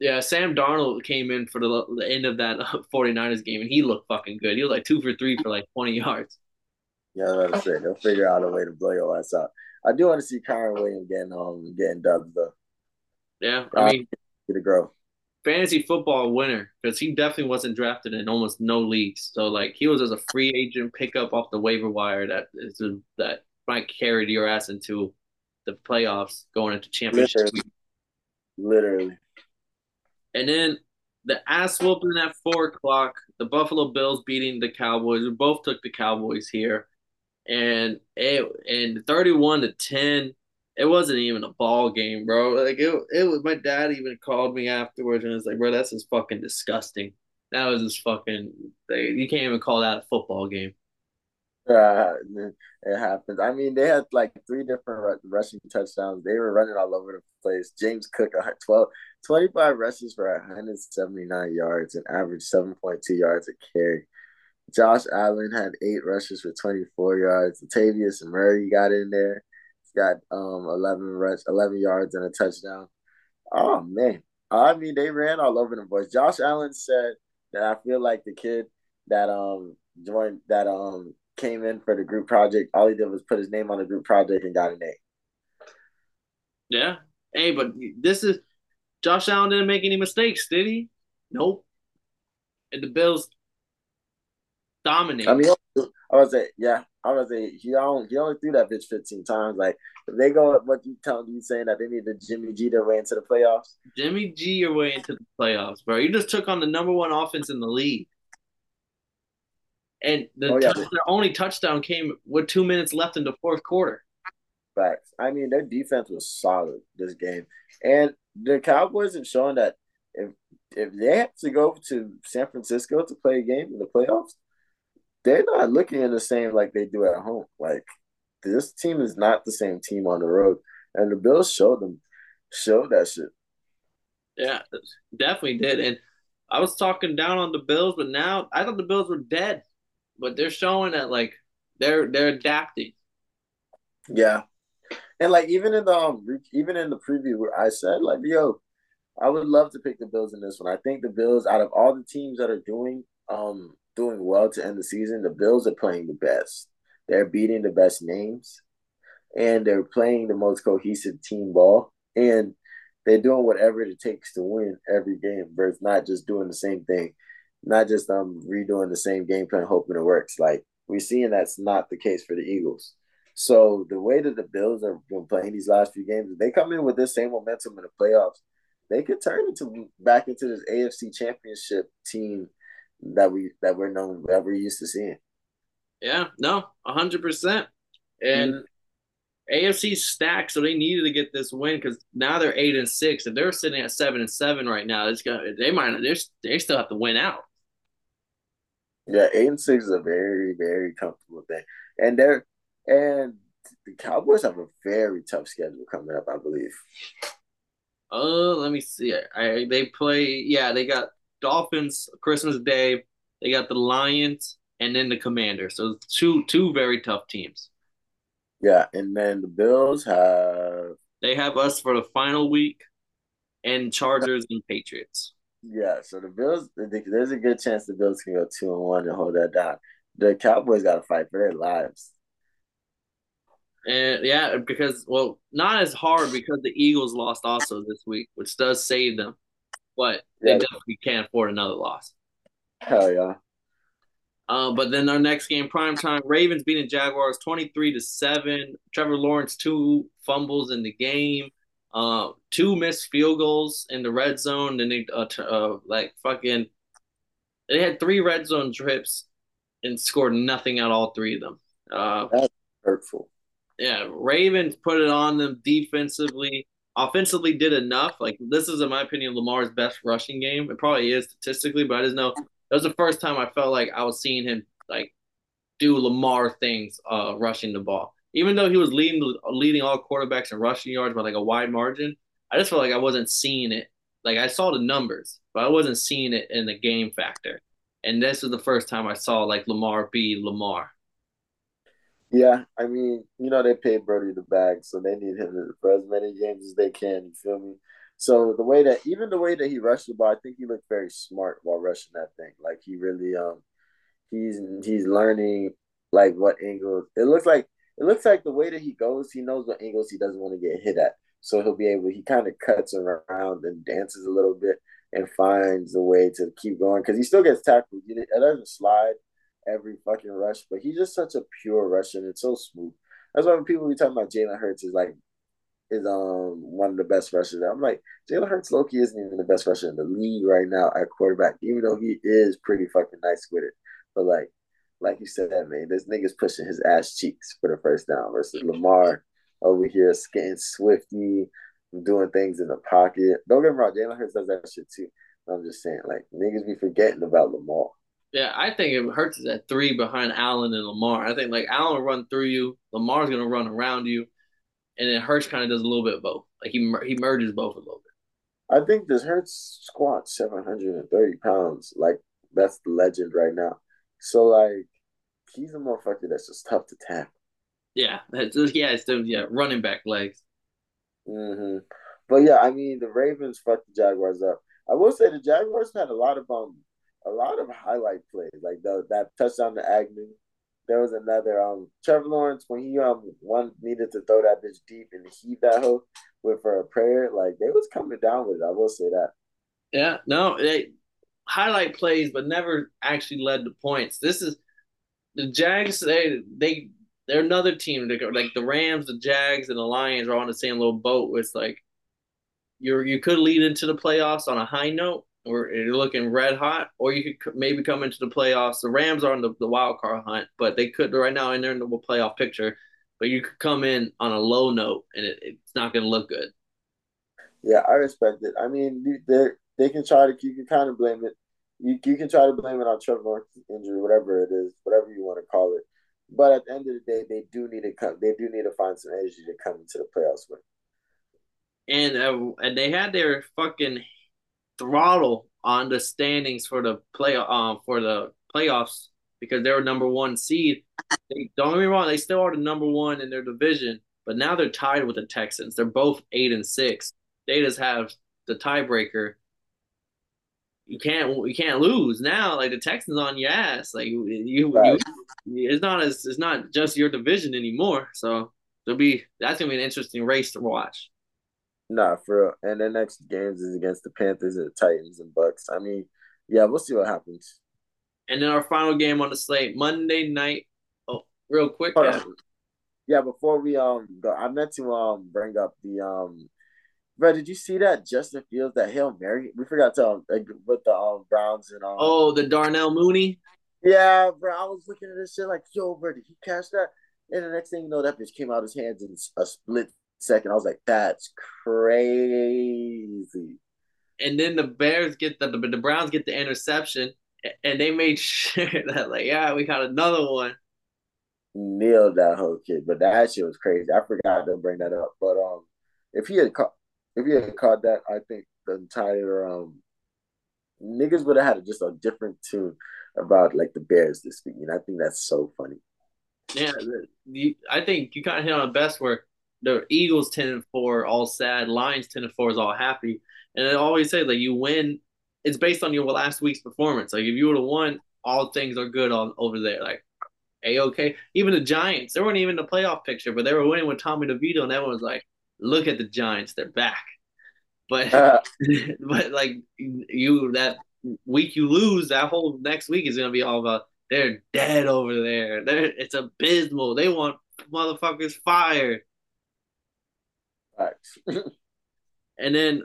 Yeah, Sam Darnold came in for the, the end of that uh, 49ers game and he looked fucking good. He was like two for three for like 20 yards. Yeah, that's it. They'll figure out a way to blow your ass up. I do want to see Kyren Williams getting um getting dubs though. Yeah, I mean, to grow. Fantasy football winner because he definitely wasn't drafted in almost no leagues. So like he was as a free agent pickup off the waiver wire that is that might carry your ass into the playoffs going into championship. Literally. Literally. And then the ass whooping at four o'clock. The Buffalo Bills beating the Cowboys. We both took the Cowboys here and it and 31 to 10 it wasn't even a ball game bro like it, it was my dad even called me afterwards and was like bro that's just fucking disgusting that was just fucking you can't even call that a football game uh, it happens. I mean, they had like three different rushing touchdowns. They were running all over the place. James Cook, 12, 25 rushes for 179 yards and average 7.2 yards a carry. Josh Allen had eight rushes for 24 yards. Latavius Murray got in there. He's got um 11 rush, 11 yards and a touchdown. Oh man, I mean they ran all over the boys. Josh Allen said that I feel like the kid that um joined that um came in for the group project. All he did was put his name on the group project and got an A. Yeah. Hey, but this is Josh Allen didn't make any mistakes, did he? Nope. And the Bills dominate. I mean, I was say, yeah, I was say he only he only threw that bitch fifteen times. Like if they go, what you telling you saying that they need to Jimmy G their way into the playoffs? Jimmy G your way into the playoffs, bro. You just took on the number one offense in the league. And the oh, yeah, touch, only touchdown came with two minutes left in the fourth quarter. Facts. I mean, their defense was solid this game, and the Cowboys have shown that if if they have to go to San Francisco to play a game in the playoffs, they're not looking in the same like they do at home. Like this team is not the same team on the road, and the Bills showed them showed that shit. Yeah, definitely did. And I was talking down on the Bills, but now I thought the Bills were dead, but they're showing that like they're they're adapting. Yeah, and like even in the um, even in the preview where I said like yo, I would love to pick the Bills in this one. I think the Bills out of all the teams that are doing um doing well to end the season. The Bills are playing the best. They're beating the best names, and they're playing the most cohesive team ball. And they're doing whatever it takes to win every game, versus not just doing the same thing, not just um redoing the same game plan, hoping it works. Like we're seeing that's not the case for the Eagles. So the way that the Bills are been playing these last few games, they come in with this same momentum in the playoffs, they could turn into back into this AFC Championship team that we that we're known that we're used to seeing. Yeah, no, hundred percent. And mm-hmm. AFC stacked, so they needed to get this win because now they're eight and six. If they're sitting at seven and seven right now, it's gonna they might they they still have to win out. Yeah, eight and six is a very very comfortable thing, and they're and the Cowboys have a very tough schedule coming up, I believe. Oh, uh, let me see. I, they play. Yeah, they got Dolphins Christmas Day. They got the Lions and then the Commanders. So two two very tough teams. Yeah, and then the Bills have they have us for the final week. and Chargers and Patriots. Yeah, so the Bills, there's a good chance the Bills can go two and one and hold that down. The Cowboys got to fight for their lives. And yeah, because well, not as hard because the Eagles lost also this week, which does save them, but they yeah. definitely can't afford another loss. Hell yeah. Uh, but then our next game, prime time, Ravens beating Jaguars twenty three to seven. Trevor Lawrence two fumbles in the game, uh, two missed field goals in the red zone. Then they uh, t- uh, like fucking, they had three red zone trips and scored nothing out all three of them. Uh, That's hurtful yeah, Ravens put it on them defensively. Offensively, did enough. Like this is, in my opinion, Lamar's best rushing game. It probably is statistically, but I just know that was the first time I felt like I was seeing him like do Lamar things, uh, rushing the ball. Even though he was leading leading all quarterbacks in rushing yards by like a wide margin, I just felt like I wasn't seeing it. Like I saw the numbers, but I wasn't seeing it in the game factor. And this is the first time I saw like Lamar be Lamar. Yeah, I mean, you know, they paid Brody the bag, so they need him for as many games as they can. You feel me? So the way that even the way that he rushed the ball, I think he looked very smart while rushing that thing. Like he really um he's he's learning like what angles. It looks like it looks like the way that he goes, he knows what angles he doesn't want to get hit at. So he'll be able he kind of cuts around and dances a little bit and finds a way to keep going because he still gets tackled. It doesn't slide every fucking rush, but he's just such a pure rusher and it's so smooth. That's why when people be talking about Jalen Hurts is like is um one of the best rushers. I'm like Jalen Hurts Loki isn't even the best rusher in the league right now at quarterback, even though he is pretty fucking nice with it. But like like you said, that man, this nigga's pushing his ass cheeks for the first down versus Lamar over here getting swifty, doing things in the pocket. Don't get me wrong, Jalen Hurts does that shit too. I'm just saying, like niggas be forgetting about Lamar. Yeah, I think it hurts at three behind Allen and Lamar. I think like Allen will run through you, Lamar's gonna run around you, and then Hurts kind of does a little bit of both. Like he he merges both a little bit. I think this Hurts squat seven hundred and thirty pounds. Like that's the legend right now. So like he's a motherfucker that's just tough to tackle. Yeah, that's yeah, it's the yeah running back legs. Mm-hmm. But yeah, I mean the Ravens fucked the Jaguars up. I will say the Jaguars had a lot of um a lot of highlight plays, like the, that touchdown to Agnew. There was another um Trevor Lawrence when he um one needed to throw that bitch deep and heave that hoe with for a prayer. Like they was coming down with it. I will say that. Yeah, no, they highlight plays, but never actually led to points. This is the Jags. They they they're another team. They like the Rams, the Jags, and the Lions are on the same little boat. With like you're you could lead into the playoffs on a high note, or you're looking red hot, or you could maybe come into the playoffs. The Rams are on the, the wild card hunt, but they could right now and they're in the playoff picture. But you could come in on a low note, and it, it's not going to look good. Yeah, I respect it. I mean, they they can try to you can kind of blame it. You you can try to blame it on Trevor Lawrence's injury, whatever it is, whatever you want to call it. But at the end of the day, they do need to come. They do need to find some energy to come into the playoffs with. And uh, and they had their fucking throttle on the standings for the play um for the playoffs because they were number one seed. They, don't get me wrong, they still are the number one in their division, but now they're tied with the Texans. They're both eight and six. They just have the tiebreaker. You can't you can't lose now. Like the Texans on your ass. Like you, you, right. you it's not as it's not just your division anymore. So it'll be that's gonna be an interesting race to watch. Nah, for real. And the next games is against the Panthers and the Titans and Bucks. I mean, yeah, we'll see what happens. And then our final game on the slate, Monday night. Oh, real quick. Yeah. before we um go, I meant to um bring up the um Bro, did you see that Justin Fields that Hail Mary? We forgot to um, like, with the um, Browns and um. Oh, the Darnell Mooney. Yeah, bro. I was looking at this shit like, yo, bro, did he catch that? And the next thing you know, that bitch came out of his hands in a split second. I was like, that's crazy. And then the Bears get the, the, the Browns get the interception, and they made (laughs) sure that like, yeah, we got another one. Nailed that whole kid, but that shit was crazy. I forgot to bring that up. But um, if he had caught, if he had caught that, I think the entire um niggas would have had just a different tune about like the Bears this week, and I think that's so funny. Yeah, you, I think you kind of hit on the best where the Eagles ten and four all sad, Lions ten and four is all happy, And I always say like you win, it's based on your last week's performance. Like if you would have won, all things are good on over there. Like a okay. Even the Giants, they weren't even in the playoff picture, but they were winning with Tommy DeVito, and everyone was like, "Look at the Giants, they're back." But uh. (laughs) but like you that week you lose, that whole next week is gonna be all about they're dead over there. They're, it's abysmal. They want motherfuckers fired. (laughs) and then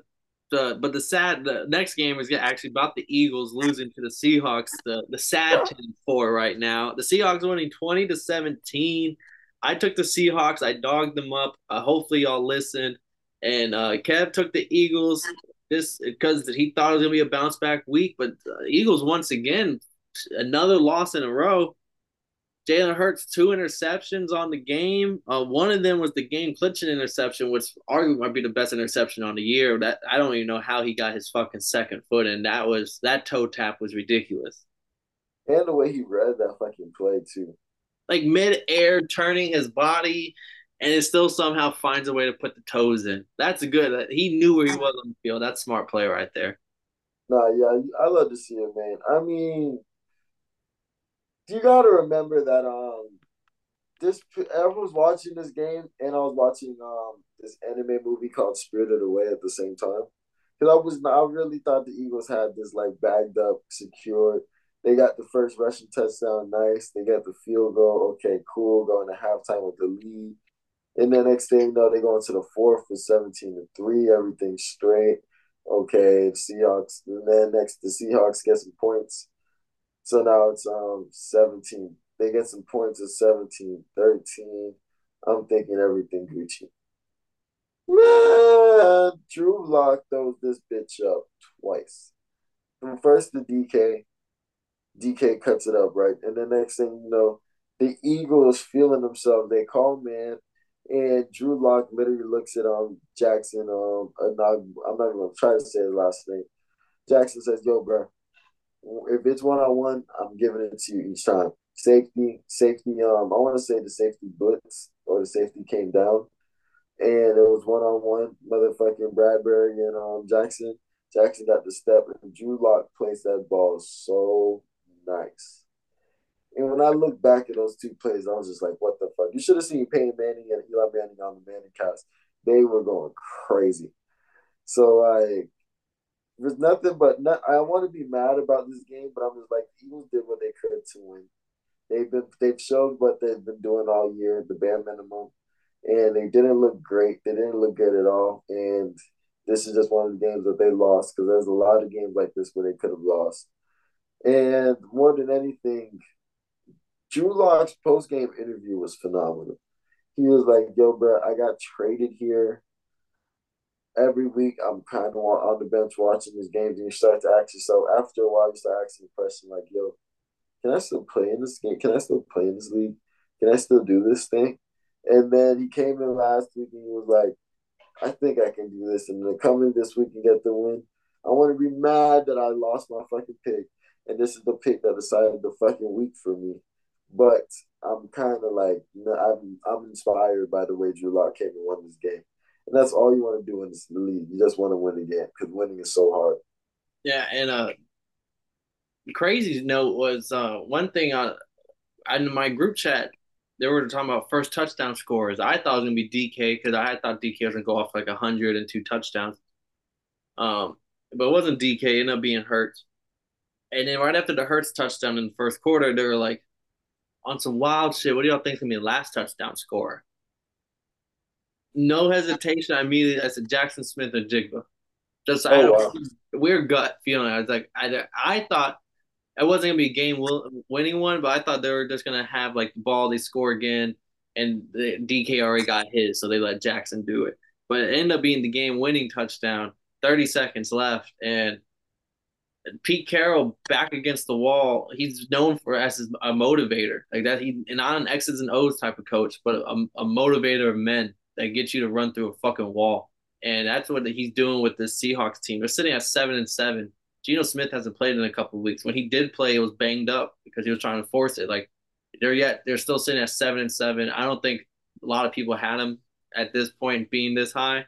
the but the sad the next game is actually about the Eagles losing to the Seahawks. The the sad 10-4 right now. The Seahawks winning 20 to 17. I took the Seahawks. I dogged them up. Uh, hopefully y'all listened. And uh, Kev took the Eagles this because he thought it was gonna be a bounce back week. But uh, Eagles once again another loss in a row. Jalen Hurts two interceptions on the game. Uh, one of them was the game clinching interception, which arguably might be the best interception on the year. That I don't even know how he got his fucking second foot, and that was that toe tap was ridiculous. And the way he read that fucking play too, like mid air turning his body, and it still somehow finds a way to put the toes in. That's good. He knew where he was on the field. That's smart play right there. Nah, yeah, I love to see it, man. I mean, you got to remember that um this everyone's watching this game and I was watching um this anime movie called Spirited Away at the same time because I was I really thought the Eagles had this like bagged up, secured. They got the first rushing touchdown, nice. They got the field goal, okay, cool. Going to halftime with the lead, and the next thing you know, they go into the fourth for seventeen to three. Everything straight, okay. The Seahawks, and then next the Seahawks get some points so now it's um 17. They get some points at 17, 13. I'm thinking everything Gucci. Man, Drew Lock throws this bitch up twice. From first to DK, DK cuts it up, right? And the next thing you know, the Eagles feeling themselves. They call man, and Drew Lock literally looks at um Jaxon. Um, I'm not, gonna try to say his last name. Jaxon says, "Yo, bro, if it's one on one, I'm giving it to you each time. Safety, safety. Um, I want to say the safety blitz or the safety came down, and it was one on one. Motherfucking Bradberry and um Jaxon. Jaxon got the step, and Drew Lock placed that ball so nice. And when I look back at those two plays, I was just like, "What the fuck?" You should have seen Peyton Manning and Eli Manning on the Manning cast. They were going crazy. So like there's nothing but not, I want to be mad about this game, but I'm just like the Eagles did what they could to win. They've been they've showed what they've been doing all year, the bare minimum, and they didn't look great. They didn't look good at all, and this is just one of the games that they lost because there's a lot of games like this where they could have lost. And more than anything, Drew Lock's post game interview was phenomenal. He was like, "Yo, bro, I got traded here every week I'm kind of on the bench watching these games, and you start to ask yourself after a while, you start asking the question like, "Yo, can I still play in this game? Can I still play in this league? Can I still do this thing?" And then he came in last week and he was like, "I think I can do this." And then come in this week and get the win. I want to be mad that I lost my fucking pick, and this is the pick that decided the fucking week for me. But I'm kind of like, you know, I'm I'm inspired by the way Drew Lock came and won this game. And that's all you want to do in this league. You just want to win the game because winning is so hard. Yeah, and uh, crazy note was uh one thing on in my group chat they were talking about first touchdown scores. I thought it was gonna be DK because I thought DK was gonna go off like hundred and two touchdowns. Um, but it wasn't DK. It ended up being Hurts. And then right after the Hurts touchdown in the first quarter, they were like, on some wild shit. What do y'all think gonna be the last touchdown score? No hesitation. I immediately I said Jaxon Smith-Njigba. Just oh, I wow. weird gut feeling. I was like, I I thought it wasn't gonna be a game winning one, but I thought they were just gonna have like the ball, they score again, and the DK already got his, so they let Jackson do it. But it ended up being the game winning touchdown. Thirty seconds left, and Pete Carroll back against the wall. He's known for as a motivator, like that. He and not an X's and O's type of coach, but a, a motivator of men that gets you to run through a fucking wall. And that's what he's doing with the Seahawks team. They're sitting at seven and seven. Geno Smith hasn't played in a couple weeks. When he did play, it was banged up because he was trying to force it. Like they're yet they're still sitting at seven and seven. I don't think a lot of people had him at this point being this high,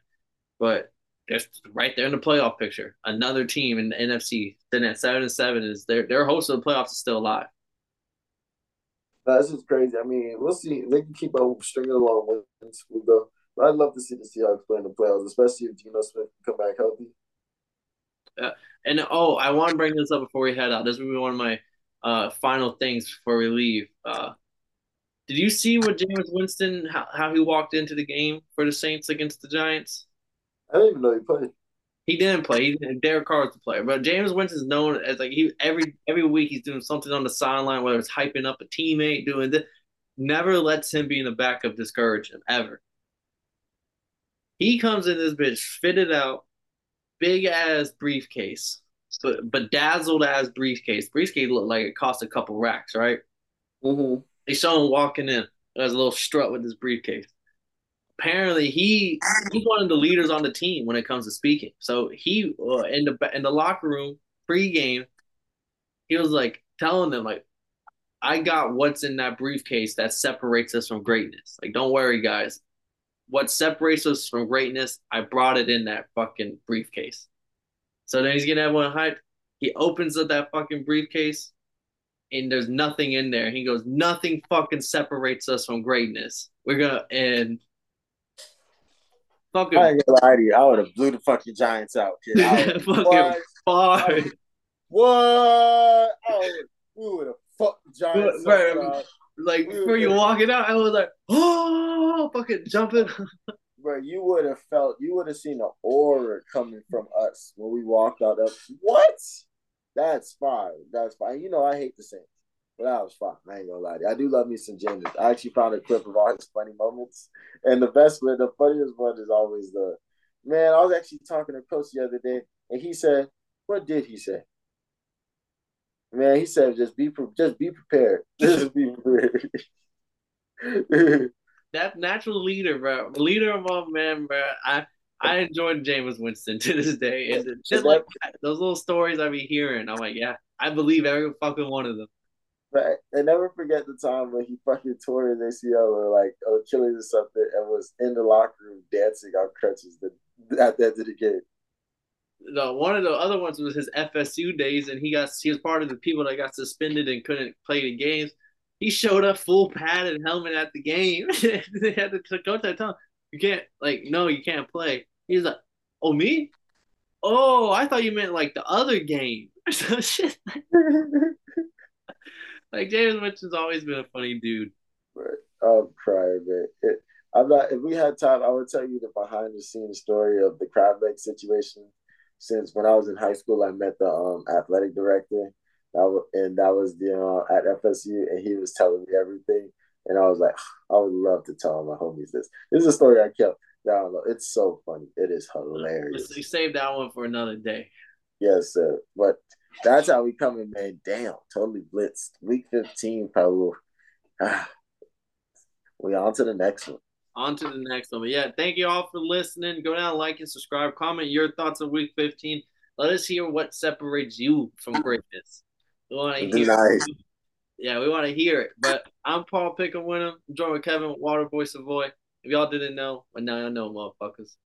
but they're right there in the playoff picture. Another team in the NFC sitting at seven and seven is their their host of the playoffs is still alive. That's just crazy. I mean, we'll see. They can keep on stringing along wins. We go. But I'd love to see the Seahawks play in the playoffs, especially if Geno Smith can come back healthy. Uh, and oh, I want to bring this up before we head out. This will be one of my uh, final things before we leave. Uh, did you see what Jameis Winston how, how he walked into the game for the Saints against the Giants? I didn't even know he played. He didn't play. He, Derek Carr was the player, but Jameis Winston is known as like he every every week he's doing something on the sideline, whether it's hyping up a teammate, doing this. Never lets him be in the backup discourage him ever. He comes in this bitch fitted out, big ass briefcase, but but dazzled ass briefcase. Briefcase looked like it cost a couple racks, right? Mm-hmm. They saw him walking in. There's a little strut with his briefcase. Apparently, he he's one of the leaders on the team when it comes to speaking. So he uh, in the in the locker room pre-game, he was like telling them like, "I got what's in that briefcase that separates us from greatness. Like, don't worry, guys. What separates us from greatness, I brought it in that fucking briefcase." So then he's getting everyone hyped. He opens up that fucking briefcase and there's nothing in there. He goes, nothing fucking separates us from greatness. We're gonna and fucking. I ain't gonna lie to you. I would have blew the fucking Giants out, kid. (laughs) fucking what? What? Oh, we would have fucked the Giants. Right, up, like before you walking out, I was like, oh, fucking jumping. (laughs) Bro, you would have felt, you would have seen the aura coming from us when we walked out of what? That's fine. That's fine. You know, I hate the Saints. But that was fine. I ain't gonna lie to you. I do love me some Jameis. I actually found a clip of all his funny moments. And the best one, the funniest one is always the man. I was actually talking to Coach the other day, and he said, What did he say? Man, he said, just be just be prepared. (laughs) Just be prepared. (laughs) that natural leader, bro. Leader of all men, bro. I I enjoyed Jameis Winston (laughs) to this day, and just like those little stories I be hearing, I'm like, yeah, I believe every fucking one of them. But I never forget the time when he fucking tore his ACL or like Achilles or something, and was in the locker room dancing on crutches at the end of the game. No, one of the other ones was his FSU days, and he got he was part of the people that got suspended and couldn't play the games. He showed up full pad and helmet at the game. (laughs) they had to coach that time you can't like no, you can't play. He's like, oh me? Oh, I thought you meant like the other game. (laughs) so shit. like James Mitchell's always been a funny dude. I'm crying, man. It, I'm not. If we had time, I would tell you the behind the scenes story of the crab leg situation. Since when I was in high school, I met the um, athletic director. That was, and that was the uh, at FSU, and he was telling me everything. And I was like, (sighs) I would love to tell my homies this. This is a story I kept down low. It's so funny. It is hilarious. You save that one for another day. Yes, sir. But that's how we come in, man. Damn, totally blitzed. Week 15, Paul. Ah, (sighs) we on to the next one. On to the next one. But yeah, thank you all for listening. Go down, like, and subscribe. Comment your thoughts on week 15. Let us hear what separates you from greatness. We want to hear nice. Yeah, we want to hear it. But I'm Paul Pickham Winham. I'm joined with Kevin Waterboy Savoy. If y'all didn't know, but now y'all know, motherfuckers.